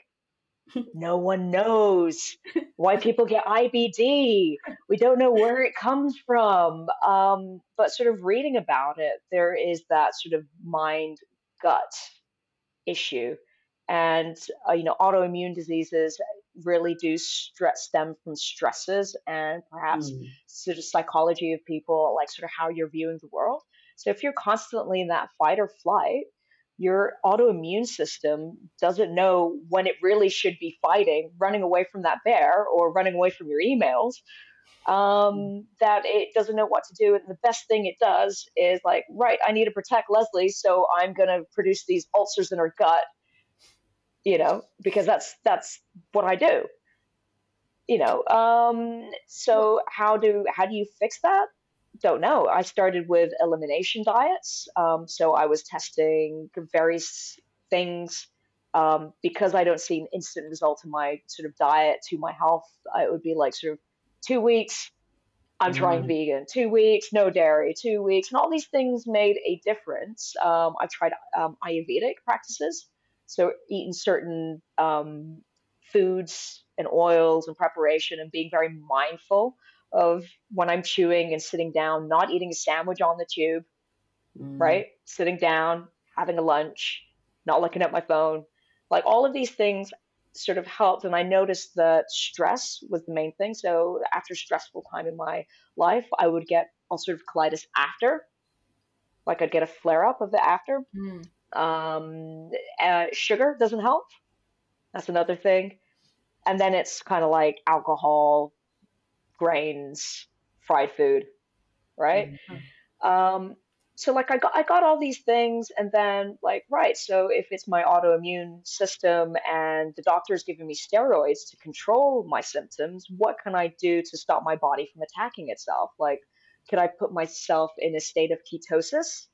(laughs) No one knows why people get IBD. We don't know where it comes from. Um, but sort of reading about it, there is that sort of mind gut issue. And, uh, you know, autoimmune diseases really do stress stem from stresses and perhaps Mm. sort of psychology of people, like sort of how you're viewing the world. So if you're constantly in that fight or flight, your autoimmune system doesn't know when it really should be fighting, running away from that bear or running away from your emails. Um, that it doesn't know what to do. And the best thing it does is like, right, I need to protect Leslie, so I'm going to produce these ulcers in her gut, you know, because that's that's what I do, you know. Um, so how do how do you fix that? Don't know. I started with elimination diets. Um, so I was testing various things um, because I don't see an instant result in my sort of diet to my health. It would be like sort of two weeks, I'm trying Mm. vegan, two weeks, no dairy, two weeks, and all these things made a difference. Um, I've tried um, Ayurvedic practices, so eating certain um, foods and oils and preparation and being very mindful of when I'm chewing and sitting down, not eating a sandwich on the tube, Mm. right? Sitting down, having a lunch, not looking at my phone. Like all of these things sort of helped. And I noticed that stress was the main thing. So after stressful time in my life, I would get ulcerative colitis after. Like I'd get a flare up of the after. Mm. Um, uh, sugar doesn't help. That's another thing. And then it's kind of like alcohol, grains, fried food, right? Mm-hmm. Um, so like I got I got all these things and then like right so if it's my autoimmune system and the doctor is giving me steroids to control my symptoms what can I do to stop my body from attacking itself like could I put myself in a state of ketosis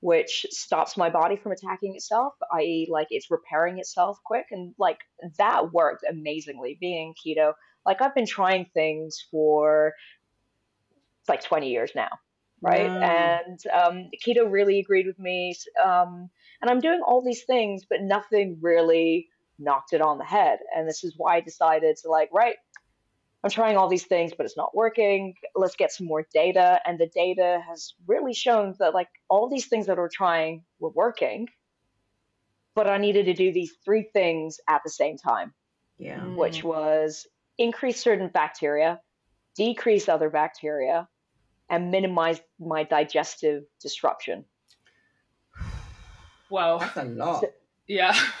which stops my body from attacking itself i.e like it's repairing itself quick and like that worked amazingly being keto like I've been trying things for like 20 years now right? And um, keto really agreed with me. Um, and I'm doing all these things, but nothing really knocked it on the head. And this is why I decided to like, right, I'm trying all these things, but it's not working. Let's get some more data. And the data has really shown that like all these things that we're trying were working, but I needed to do these three things at the same time. Yeah. Mm. Which was increase certain bacteria, decrease other bacteria, and minimize my digestive disruption. Wow. That's a lot. So, (laughs) yeah. (laughs)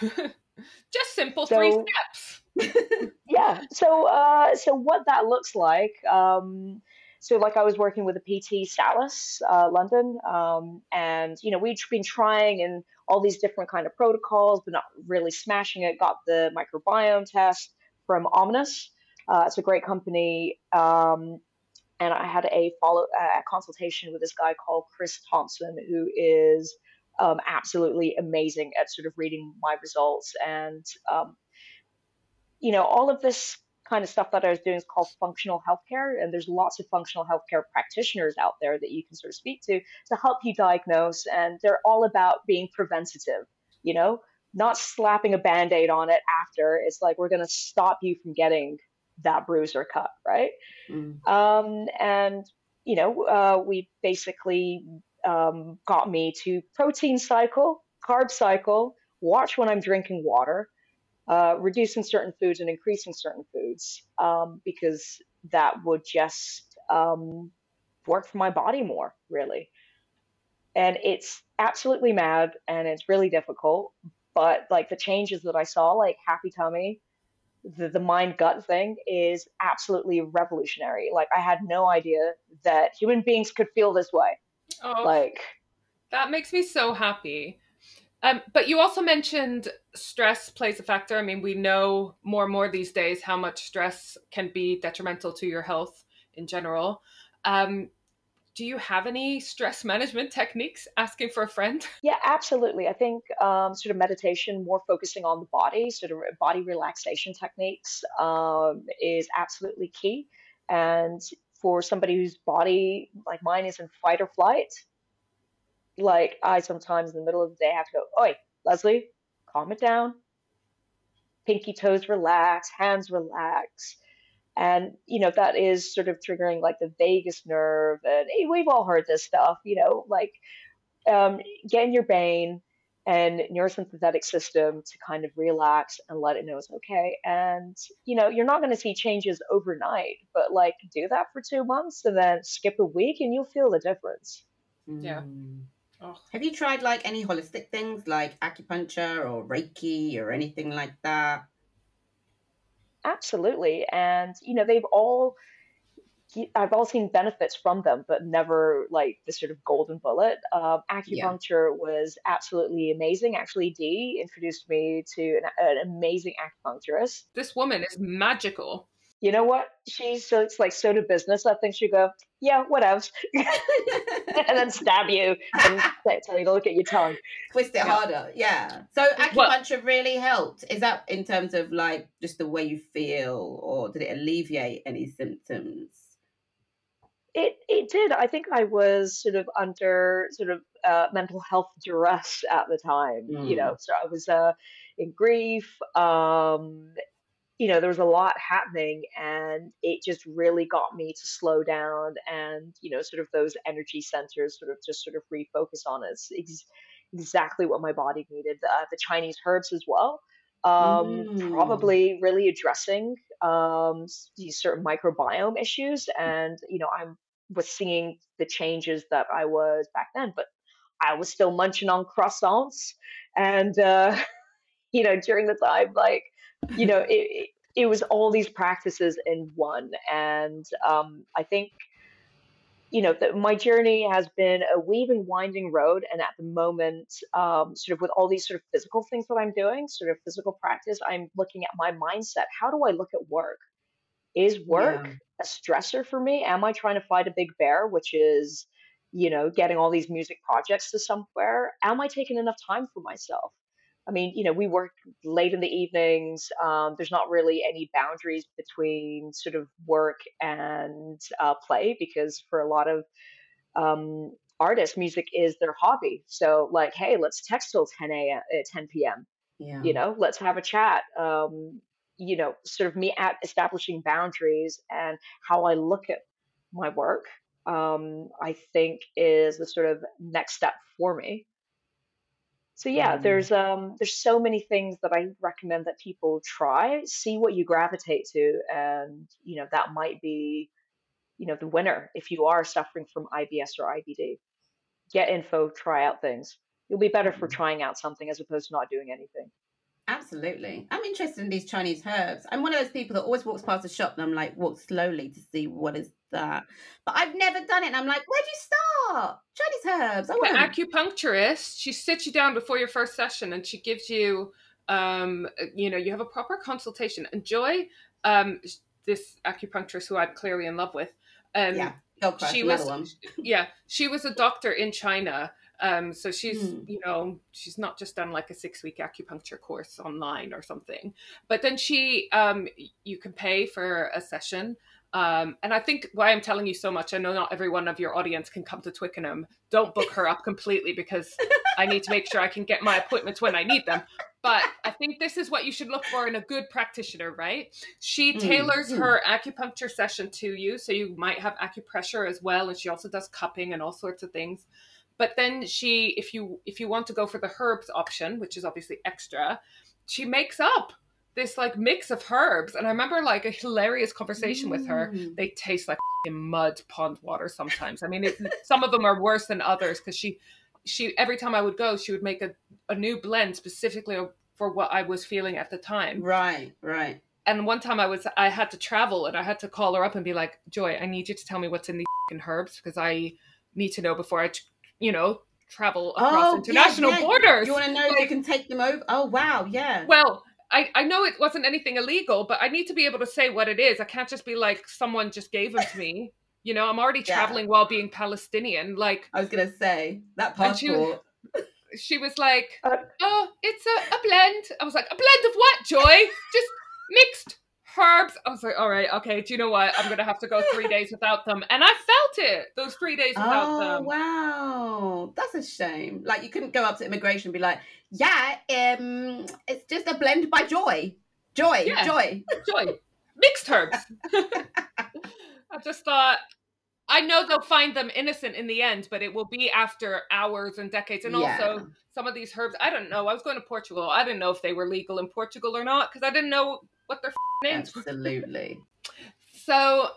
Just simple so, three steps. Yeah. So uh, so what that looks like, um, so like I was working with a PT Salus, uh, London, um, and you know we'd been trying and all these different kind of protocols, but not really smashing it. Got the microbiome test from Omnos. Uh, it's a great company. Um, and I had a follow a consultation with this guy called Chris Thompson, who is um, absolutely amazing at sort of reading my results and um, you know all of this kind of stuff that I was doing is called functional healthcare, and there's lots of functional healthcare practitioners out there that you can sort of speak to to help you diagnose, and they're all about being preventative, you know, not slapping a band-aid on it after. It's like we're going to stop you from getting that bruise or cut, right? Mm. Um, and you know, uh, we basically um, got me to protein cycle, carb cycle, watch when I'm drinking water, uh, reducing certain foods and increasing certain foods um, because that would just um, work for my body more, really. And it's absolutely mad and it's really difficult. But like the changes that I saw, like happy tummy, the, the mind gut thing is absolutely revolutionary. Like I had no idea that human beings could feel this way. Oh, like that makes me so happy. Um, but you also mentioned stress plays a factor. I mean, we know more and more these days how much stress can be detrimental to your health in general. Um, do you have any stress (laughs) management techniques asking for a friend (laughs) yeah absolutely i think um, sort of meditation more focusing on the body sort of body relaxation techniques um, is absolutely key and for somebody whose body like mine is in fight or flight like i sometimes in the middle of the day have to go oi leslie calm it down. Pinky toes relax hands relax. And you know that is sort of triggering like the vagus nerve and hey, we've all heard this stuff you know like um, get in your brain and neurosympathetic system to kind of relax and let it know it's okay. And you know you're not going to see changes overnight but like do that for two months and then skip a week and you'll feel the difference. Yeah. Mm. Oh. have you tried like any holistic things like acupuncture or reiki or anything like that Absolutely. And, you know, they've all, I've all seen benefits from them, but never like the sort of golden bullet. Um, acupuncture yeah. was absolutely amazing. Actually, Dee introduced me to an, an amazing acupuncturist. This woman is magical you know what? She's so it's like so to business. I think she'd go, yeah, whatever, (laughs) and then stab you and tell you to look at your tongue, twist it yeah. harder. Yeah. So acupuncture well, really helped. Is that in terms of like just the way you feel, or did it alleviate any symptoms? It it did. I think I was sort of under sort of uh, mental health duress at the time. Mm. You know, so I was uh, in grief. Um, you know, there was a lot happening and it just really got me to slow down and, you know, sort of those energy centers sort of just sort of refocus on it. It's ex- exactly what my body needed. Uh, the Chinese herbs as well. Um, Mm. probably really addressing um, these certain microbiome issues, and you know, I'm was seeing the changes that I was back then, but I was still munching on croissants, and uh, (laughs) you know, during the time, like, you know, it, it, was all these practices in one. And um, I think, you know, that my journey has been a weaving, winding road. And at the moment, um, sort of with all these sort of physical things that I'm doing, sort of physical practice, I'm looking at my mindset. How do I look at work? Is work Yeah. a stressor for me? Am I trying to fight a big bear, which is, you know, getting all these music projects to somewhere? Am I taking enough time for myself? I mean, you know, we work late in the evenings. Um, there's not really any boundaries between sort of work and uh, play because for a lot of um, artists, music is their hobby. So, like, hey, let's text till 10 a.m. Uh, 10 p.m Yeah. you know let's have a chat um you know sort of me at establishing boundaries and how i look at my work um i think is the sort of next step for me so yeah Mm. there's um there's so many things that i recommend that people try see what you gravitate to and you know that might be you know the winner if you are suffering from ibs or ibd get info try out things you'll be better for Mm. trying out something as opposed to not doing anything Absolutely. I'm interested in these Chinese herbs. I'm one of those people that always walks past a shop and I'm like, walk slowly to see what is that. But I've never done it. And I'm like, where'd you start? Chinese herbs. I want acupuncturist she sits you down before your first session and she gives you um you know you have a proper consultation and joy um this acupuncturist who i'm clearly in love with um Yeah. She was yeah she was a doctor in china um so she's Hmm. you know she's not just done like a six week acupuncture course online or something. But then she um you can pay for a session. Um and i think why i'm telling you so much i know not every one of your audience can come to twickenham. Don't book her up completely because i need to make sure i can get my appointments when i need them. But i think this is what you should look for in a good practitioner right? She Mm, tailors mm. her acupuncture session to you so you might have acupressure as well and she also does cupping and all sorts of things but then she if you if you want to go for the herbs option which is obviously extra she makes up this like mix of herbs and i remember like a hilarious conversation with her Mm. they taste like f***ing mud pond water sometimes i mean it, some of them are worse than others because she she every time i would go she would make a, a new blend specifically for what i was feeling at the time Right, right. and one time I was I had to travel and I had to call her up and be like, Joy, I need you to tell me what's in these fing herbs because I need to know before I, you know, travel across Oh, international yeah. borders. You want to know if you can take them over? Oh, wow. Yeah. well, I, I know it wasn't anything illegal, but I need to be able to say what it is. I can't just be like someone just gave them to me. (laughs) You know, I'm already Yeah. traveling while being Palestinian. Like I was going to say that And she- passport. (laughs) she was like, Uh, "Oh, it's a, a blend." I was like, "A blend of what, Joy? (laughs) Just mixed herbs." I was like, "All right, okay. Do you know what? I'm gonna have to go three days without them." And I felt it those three days without Oh, them. wow. That's a shame. Like, you couldn't go up to immigration and be like, yeah, um, it's just a blend by Joy. Joy, Yeah. Joy. Joy, mixed herbs. (laughs) I just thought. I know they'll find them innocent in the end, but it will be after hours and decades. And Yeah. also, some of these herbs, I don't know. I was going to Portugal. I didn't know if they were legal in Portugal or not because I didn't know what their (laughs) f- names. Absolutely. (laughs) So,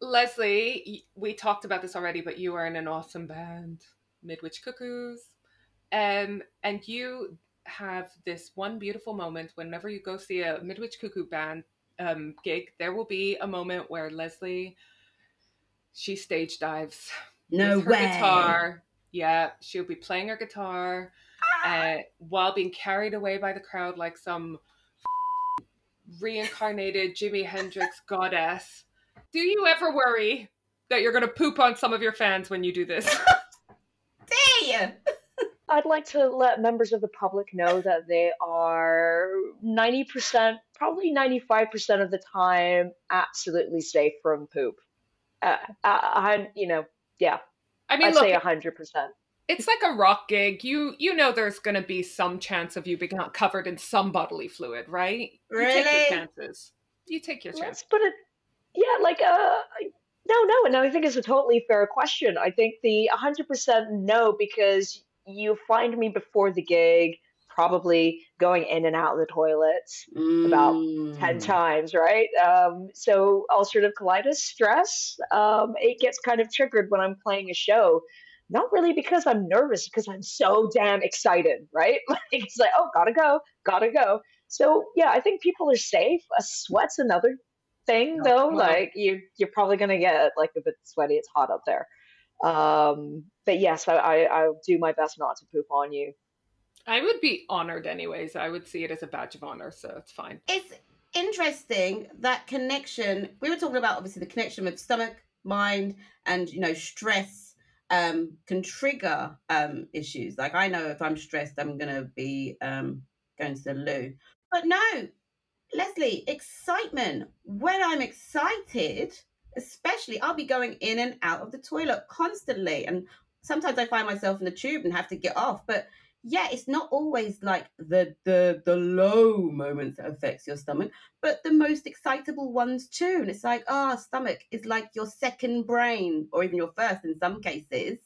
Leslie, we talked about this already, but you are in an awesome band, Midwich Cuckoos. Um, and you have this one beautiful moment whenever you go see a Midwich Cuckoo band um, gig, there will be a moment where Leslie, she stage dives No with her way. guitar. Yeah, she'll be playing her guitar Ah. uh, while being carried away by the crowd like some reincarnated Jimi Hendrix goddess. Do you ever worry that you're going to poop on some of your fans when you do this? (laughs) Hey! I'd like to let members of the public know that they are 90%, probably 95% of the time, absolutely safe from poop. Uh, I, I, you know, yeah, I mean, I'd look, say 100%. It's like a rock gig. You you know there's going to be some chance of you being covered in some bodily fluid, right? Really? You take your chances. You take your chances. Let's put it, yeah, like, uh, no, no, and I think it's a totally fair question. I think the 100% no, because you find me before the gig, probably going in and out of the toilets about 10 Mm. times, right? Um, so ulcerative colitis, stress, um, it gets kind of triggered when I'm playing a show. Not really because I'm nervous, because I'm so damn excited, right? (laughs) Like it's like, oh, gotta go, gotta go. So yeah, I think people are safe. A sweat's another thing though. well. Like you, you're probably gonna get like a bit sweaty. It's hot up there. Um, but yes, I, I, I'll do my best not to poop on you. I would be honored anyways. I would see it as a badge of honor, so it's fine. It's interesting that connection. We were talking about obviously the connection with stomach, mind, and you know stress um, can trigger um, issues. Like I know if I'm stressed, I'm gonna be um, going to the loo. But no, Leslie, excitement. When I'm excited, especially, I'll be going in and out of the toilet constantly, and sometimes I find myself in the tube and have to get off. But yeah, it's not always like the the the low moments that affects your stomach, but the most excitable ones too. And it's like, ah, stomach is like your second brain, or even your first in some cases.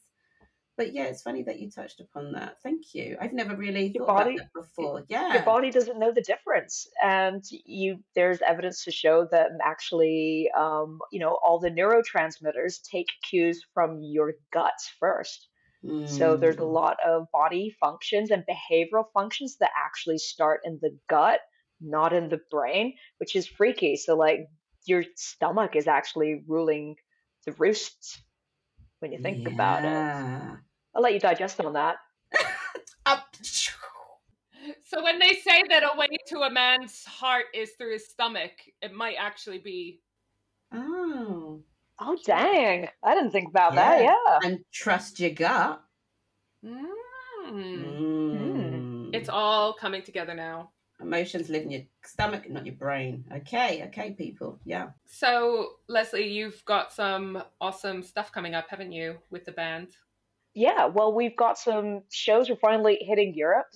But yeah, it's funny that you touched upon that. Thank you. I've never really Your thought body- about that before. your body doesn't know the difference and you there's evidence to show that actually um, you know all the neurotransmitters take cues from your guts first so there's a Mm. lot of body functions and behavioral functions that actually start in the gut not in the brain which is freaky. So like your stomach is actually ruling the roost when you think about it. I'll let you digest on that. (laughs) So when they say that a way to a man's heart is through his stomach, it might actually be Oh. Oh dang i didn't think about that Yeah. yeah And trust your gut. Mm. Mm. It's all coming together now. Emotions live in your stomach, not your brain. Okay, okay, people. Yeah. So, Leslie, you've got some awesome stuff coming up, haven't you, with the band? Yeah, well, we've got some shows. We're finally hitting Europe.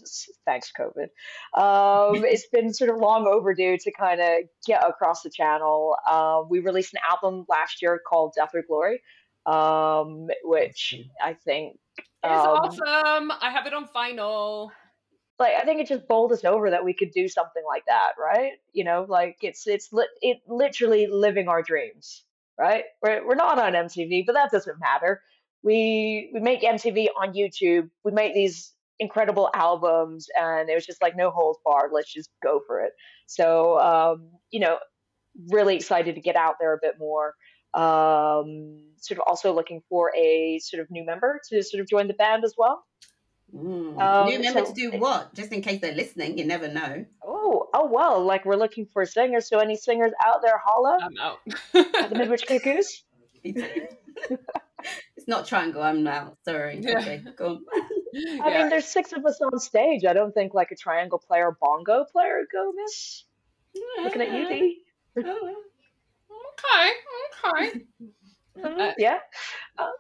Thanks, COVID. Um, (laughs) it's been sort of long overdue to kind of get across the channel. Uh, we released an album last year called Death or Glory, um, which I think, It's um, awesome. I have it on vinyl. like, I think it just bowled us over that we could do something like that, right? You know, like it's it's li- it literally living our dreams, right? We're we're not on MTV, but that doesn't matter. We we make MTV on YouTube. We make these incredible albums, and it was just like no holds barred. Let's just go for it. So um, you know, really excited to get out there a bit more. Um, sort of also looking for a sort of new member to sort of join the band as well. Mm. Um, New member so- to do what? Just in case they're listening, you never know. Oh, oh well, like we're looking for singers. So any singers out there, holla I'm out. at the Midwich (laughs) Cuckoos. (laughs) (laughs) it's not triangle. I'm now. Sorry. Yeah. Okay, go on. (laughs) I Yeah. mean, there's six of us on stage. I don't think like a triangle player, bongo player would go miss. Looking at you, Dee. Okay, okay. Mhm, (laughs) Uh, yeah. Uh,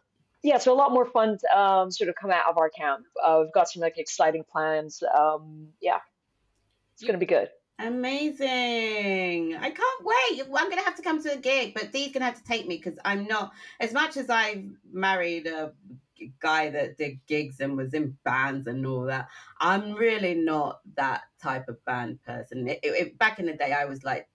yeah, so a lot more fun um, sort of come out of our camp. Uh, we've got some like exciting plans. Um, yeah, it's going to be good. Amazing. I can't wait. I'm going to have to come to a gig, but Dee's going to have to take me because I'm not, as much as I married a guy that did gigs and was in bands and all that, I'm really not that type of band person. It, it- back in the day, I was like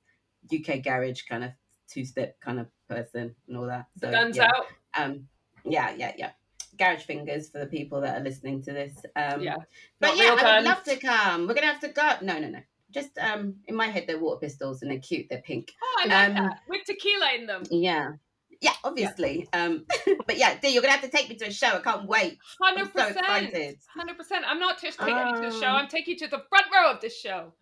UK garage kind of two step kind of person and all that. So, Guns yeah. out. Um, yeah, yeah, yeah. Garage fingers for the people that are listening to this. Um, Yeah. but Not yeah, I would love to come. We're gonna have to go. No, no, no. Just um, in my head, they're water pistols and they're cute. They're pink. Oh, I like Um, that. With tequila in them. Yeah, yeah, obviously. Um, (laughs) but yeah, Dee, you're gonna have to take me to a show. I can't wait. Hundred so percent. Hundred percent. I'm not just taking you to the show. Ah. I'm taking you to the front row of this show.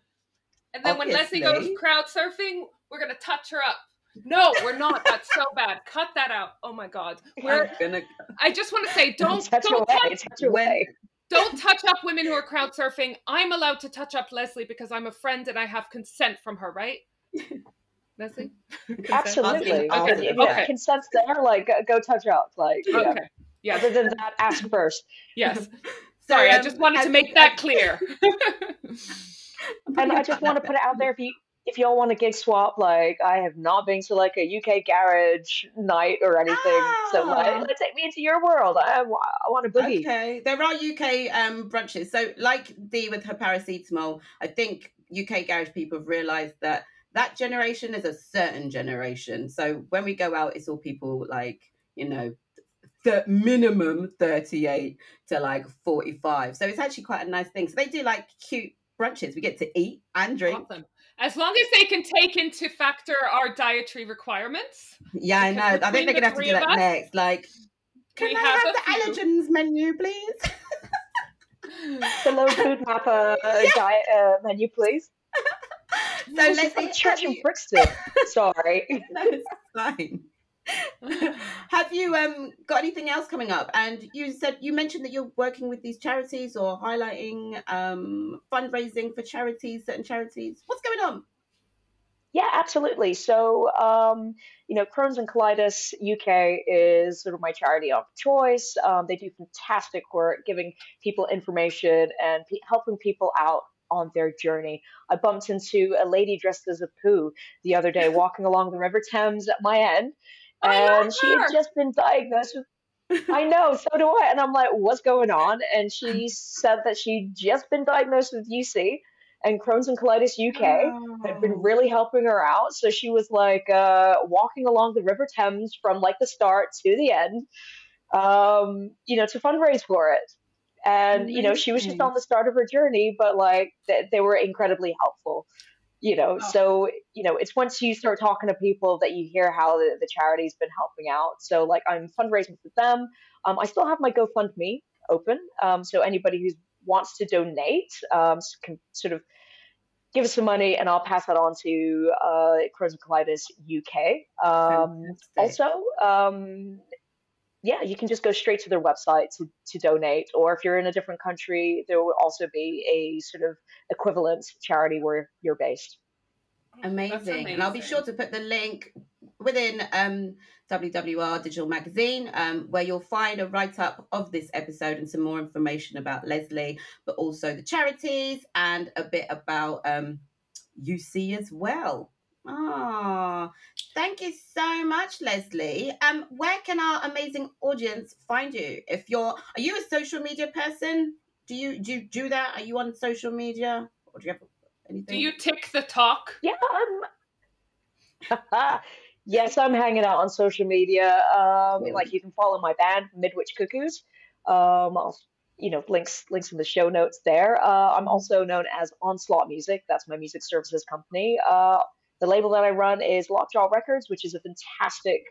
And then when Leslie goes crowd surfing, we're gonna touch her up. No, we're not. That's so (laughs) bad. Cut that out. Oh my god. We're. I'm gonna. I just want to say, (laughs) don't touch don't away, touch, touch when- away. Don't touch up women who are crowd surfing. I'm allowed to touch up Leslie because I'm a friend and I have consent from her, right? (laughs) Leslie. Consent? Absolutely. Asking- If- if asking- you okay. consent's there, like go, go touch up. Like, yeah. Okay. Yes. Other than that, ask first. Yes. (laughs) So, Sorry, I um, just wanted to make that clear. (laughs) And I just want to put it out there if you if y'all want a gig swap, like I have not been to like a UK garage night or anything, ah. so like, ah. take me into your world. I, I want a boogie. Okay, there are UK um, brunches. So like Dee with her paracetamol, I think UK garage people have realised that that generation is a certain generation. So when we go out, it's all people like you know the minimum 38 to like 45 so it's actually quite a nice thing so they do like cute brunches we get to eat and drink awesome. As long as they can take into factor our dietary requirements. Yeah, I know. I think they're gonna have to do that us, next. Like, can I have, have the allergens menu, please? (laughs) the low FODMAP uh, yeah. diet uh, menu, please. (laughs) so let's say church in Brixton. (laughs) Sorry. no, it's fine. (laughs) have you um got anything else coming up? And you said you mentioned that you're working with these charities or highlighting um fundraising for charities certain charities. What's going on? Yeah absolutely. So um you know crohn's and colitis uk is sort of my charity of choice. Um, they do fantastic work giving people information and pe- helping people out on their journey. I bumped into a lady dressed as a poo the other day (laughs) walking along the River Thames at my end and she had just been diagnosed with (laughs) I know, so do I. And I'm like, what's going on? And she (laughs) said that she'd just been diagnosed with UC and Crohn's and Colitis UK oh. had been oh. really helping her out. So she was like uh, walking along the River Thames from like the start to the end, um, you know, to fundraise for it. And, you know, she was just on the start of her journey, but like they, they were incredibly helpful you know oh. so you know it's once you start talking to people that you hear how the, the charity's been helping out. So like i'm fundraising for them. Um, i still have my gofundme open. Um, so anybody who wants to donate um, can sort of give us some money and i'll pass that on to uh, crohn's and colitis uk um, also um, yeah, you can just go straight to their website to, to donate. Or if you're in a different country, there will also be a sort of equivalent charity where you're based. Amazing. amazing. And I'll be sure to put the link within um, WWR Digital Magazine, um, where you'll find a write up of this episode and some more information about Leslie, but also the charities and a bit about um, UC as well. Oh, thank you so much, Leslie. Um, where can our amazing audience find you? If you're, are you a social media person? Do you do you do that? Are you on social media, or do you have anything? Do you tick the talk? Yeah, I'm. (laughs) yes, I'm hanging out on social media. Um, like you can follow my band, Midwich Cuckoos. Um, I'll, you know, links links in the show notes there. Uh, I'm also known as Onslaught Music. That's my music services company. Uh, the label that I run is Lockjaw Records, which is a fantastic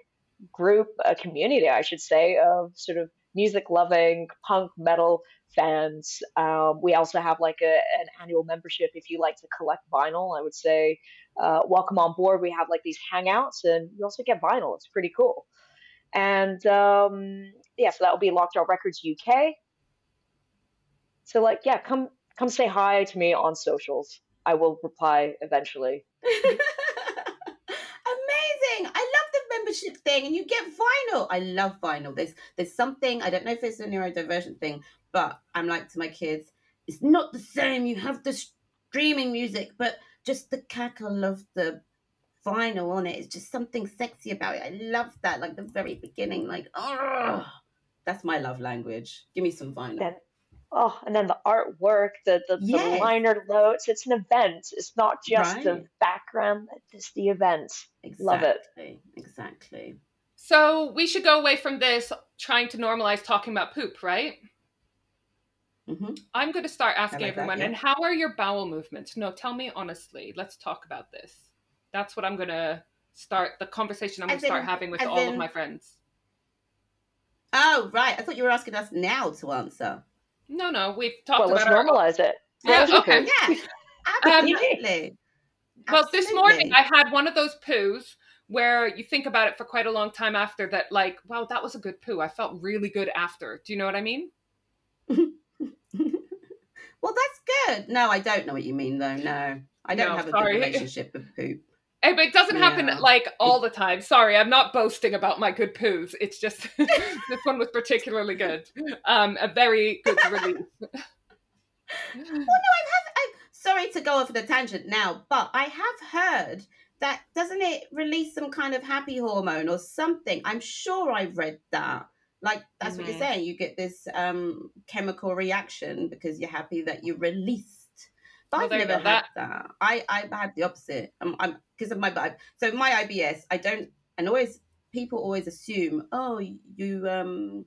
group, a community, I should say, of sort of music loving punk metal fans. Um, we also have like a, an annual membership if you like to collect vinyl. I would say, uh, welcome on board. We have like these hangouts, and you also get vinyl. It's pretty cool. And um, yeah, so that will be Lockjaw Records UK. So like, yeah, come come say hi to me on socials. I will reply eventually. Amazing! I love the membership thing, and you get vinyl. I love vinyl. There's there's something I don't know if it's a neurodivergent thing, but I'm like to my kids, it's not the same. You have the streaming music, but just the cackle of the vinyl on it. It's just something sexy about it. I love that. Like the very beginning, like oh, that's my love language. Give me some vinyl oh, and then the artwork, the the, yes. the liner notes. It's an event. It's not just right. the background. It's the event. Exactly. Love it. Exactly. So we should go away from this trying to normalize talking about poop, right? Mm-hmm. I'm going to start asking like everyone, that, yeah. and how are your bowel movements? No, tell me honestly. Let's talk about this. That's what I'm going to start the conversation I'm going to start having with all in... of my friends. Oh, right. I thought you were asking us now to answer. No, no, we've talked well, about. Let's normalize it. Yeah, okay. Yeah, absolutely. Um, well, this morning I had one of those poos where you think about it for quite a long time after that, like, wow, that was a good poo. I felt really good after. Do you know what I mean? (laughs) well, that's good. No, I don't know what you mean, though. No, I don't no, have a sorry. good relationship with poop. But it doesn't happen yeah. like all the time. Sorry, I'm not boasting about my good poos. It's just (laughs) this one was particularly good. Um, a very good release. (laughs) well, no, I've had. I, sorry to go off on a tangent now, but I have heard that doesn't it release some kind of happy hormone or something? I'm sure I read that. Like that's mm-hmm. what you're mm-hmm. saying. You get this um, chemical reaction because you're happy that you released. But well, I've never had that. that. I I have had the opposite. I'm because of my so my IBS. I don't and always people always assume oh you um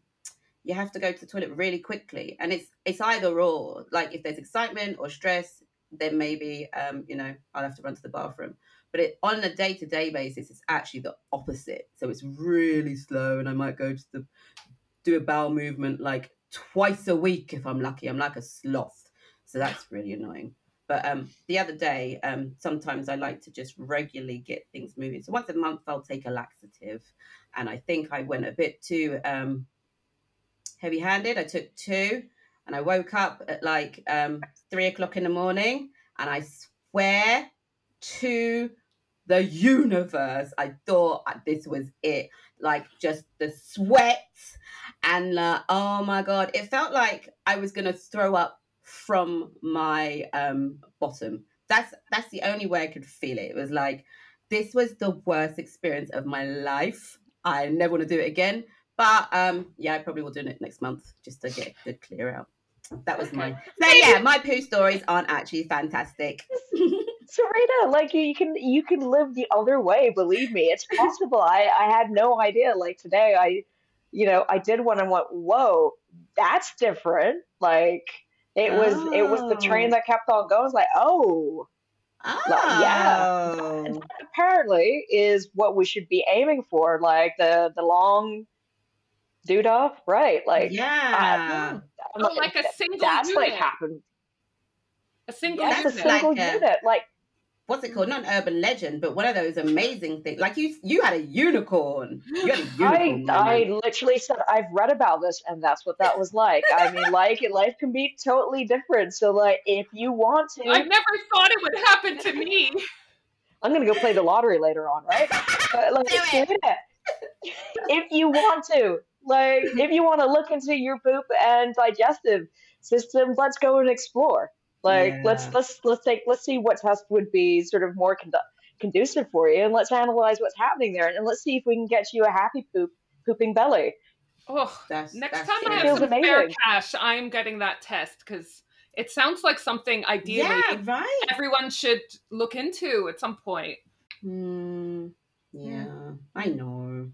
you have to go to the toilet really quickly and it's it's either or like if there's excitement or stress then maybe um you know i'll have to run to the bathroom but it, on a day-to-day basis it's actually the opposite so it's really slow and i might go to the do a bowel movement like twice a week if i'm lucky i'm like a sloth so that's really annoying but um, the other day, um, sometimes I like to just regularly get things moving. So once a month, I'll take a laxative, and I think I went a bit too um, heavy-handed. I took two, and I woke up at like um, three o'clock in the morning, and I swear to the universe, I thought this was it. Like just the sweat, and uh, oh my god, it felt like I was gonna throw up from my um, bottom. That's that's the only way I could feel it. It was like this was the worst experience of my life. I never want to do it again. But um, yeah, I probably will do it next month just to get the clear out. That was my so yeah. My poo stories aren't actually fantastic. (laughs) Serena, like you, you can you can live the other way. Believe me, it's possible. I I had no idea. Like today, I you know I did one and went, whoa, that's different. Like it was oh. it was the train oh. that kept on going. It's like, oh, oh. Like, yeah. Oh. And apparently is what we should be aiming for, like the the long dude off, right? Like yeah, oh, like, like a single. That's unit. like happened. A single. That's unit. a single like unit. A, like what's it called? Mm. Not an urban legend, but one of those amazing things. Like you, you had a unicorn. You had a (gasps) unicorn. I, I literally said I've read about this, and that's what that was like. I mean, (laughs) like life can be totally different. So, like, if you want to, I never thought it would happen to me. (laughs) I'm gonna go play the lottery later on, right? But, like, if you want to, like, if you want to look into your poop and digestive system, let's go and explore. Like yeah. let's let's let's take let's see what test would be sort of more condu- conducive for you, and let's analyze what's happening there, and let's see if we can get you a happy poop pooping belly. Oh, that's, next that's time I have some amazing. spare cash, I'm getting that test because it sounds like something ideally yeah, right. everyone should look into at some point. Mm, yeah, I know.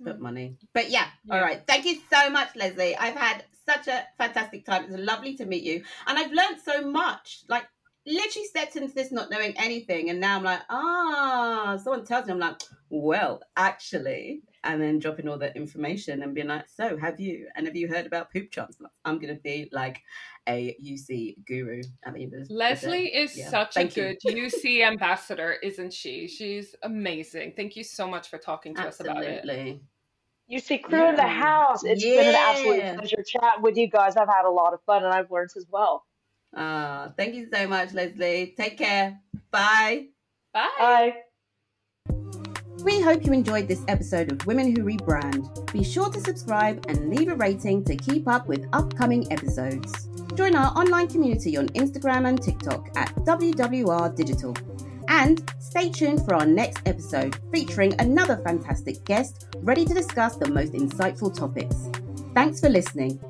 But money. But yeah, yeah, all right. Thank you so much, Leslie. I've had such a fantastic time. It's lovely to meet you. And I've learned so much. Like, literally stepped into this not knowing anything. And now I'm like, ah, someone tells me, I'm like, well, actually. And then dropping all the information and being like, so have you? And have you heard about poop chance? I'm going to be like a UC guru at the end of Leslie is yeah. such Thank a good UC ambassador, isn't she? She's amazing. Thank you so much for talking to Absolutely. us about it. UC, crew yeah. in the house. It's yeah. been an absolute pleasure chatting with you guys. I've had a lot of fun and I've learned as well. Uh, thank you so much, Leslie. Take care. Bye. Bye. Bye. We hope you enjoyed this episode of Women Who Rebrand. Be sure to subscribe and leave a rating to keep up with upcoming episodes. Join our online community on Instagram and TikTok at WWR Digital. And stay tuned for our next episode featuring another fantastic guest ready to discuss the most insightful topics. Thanks for listening.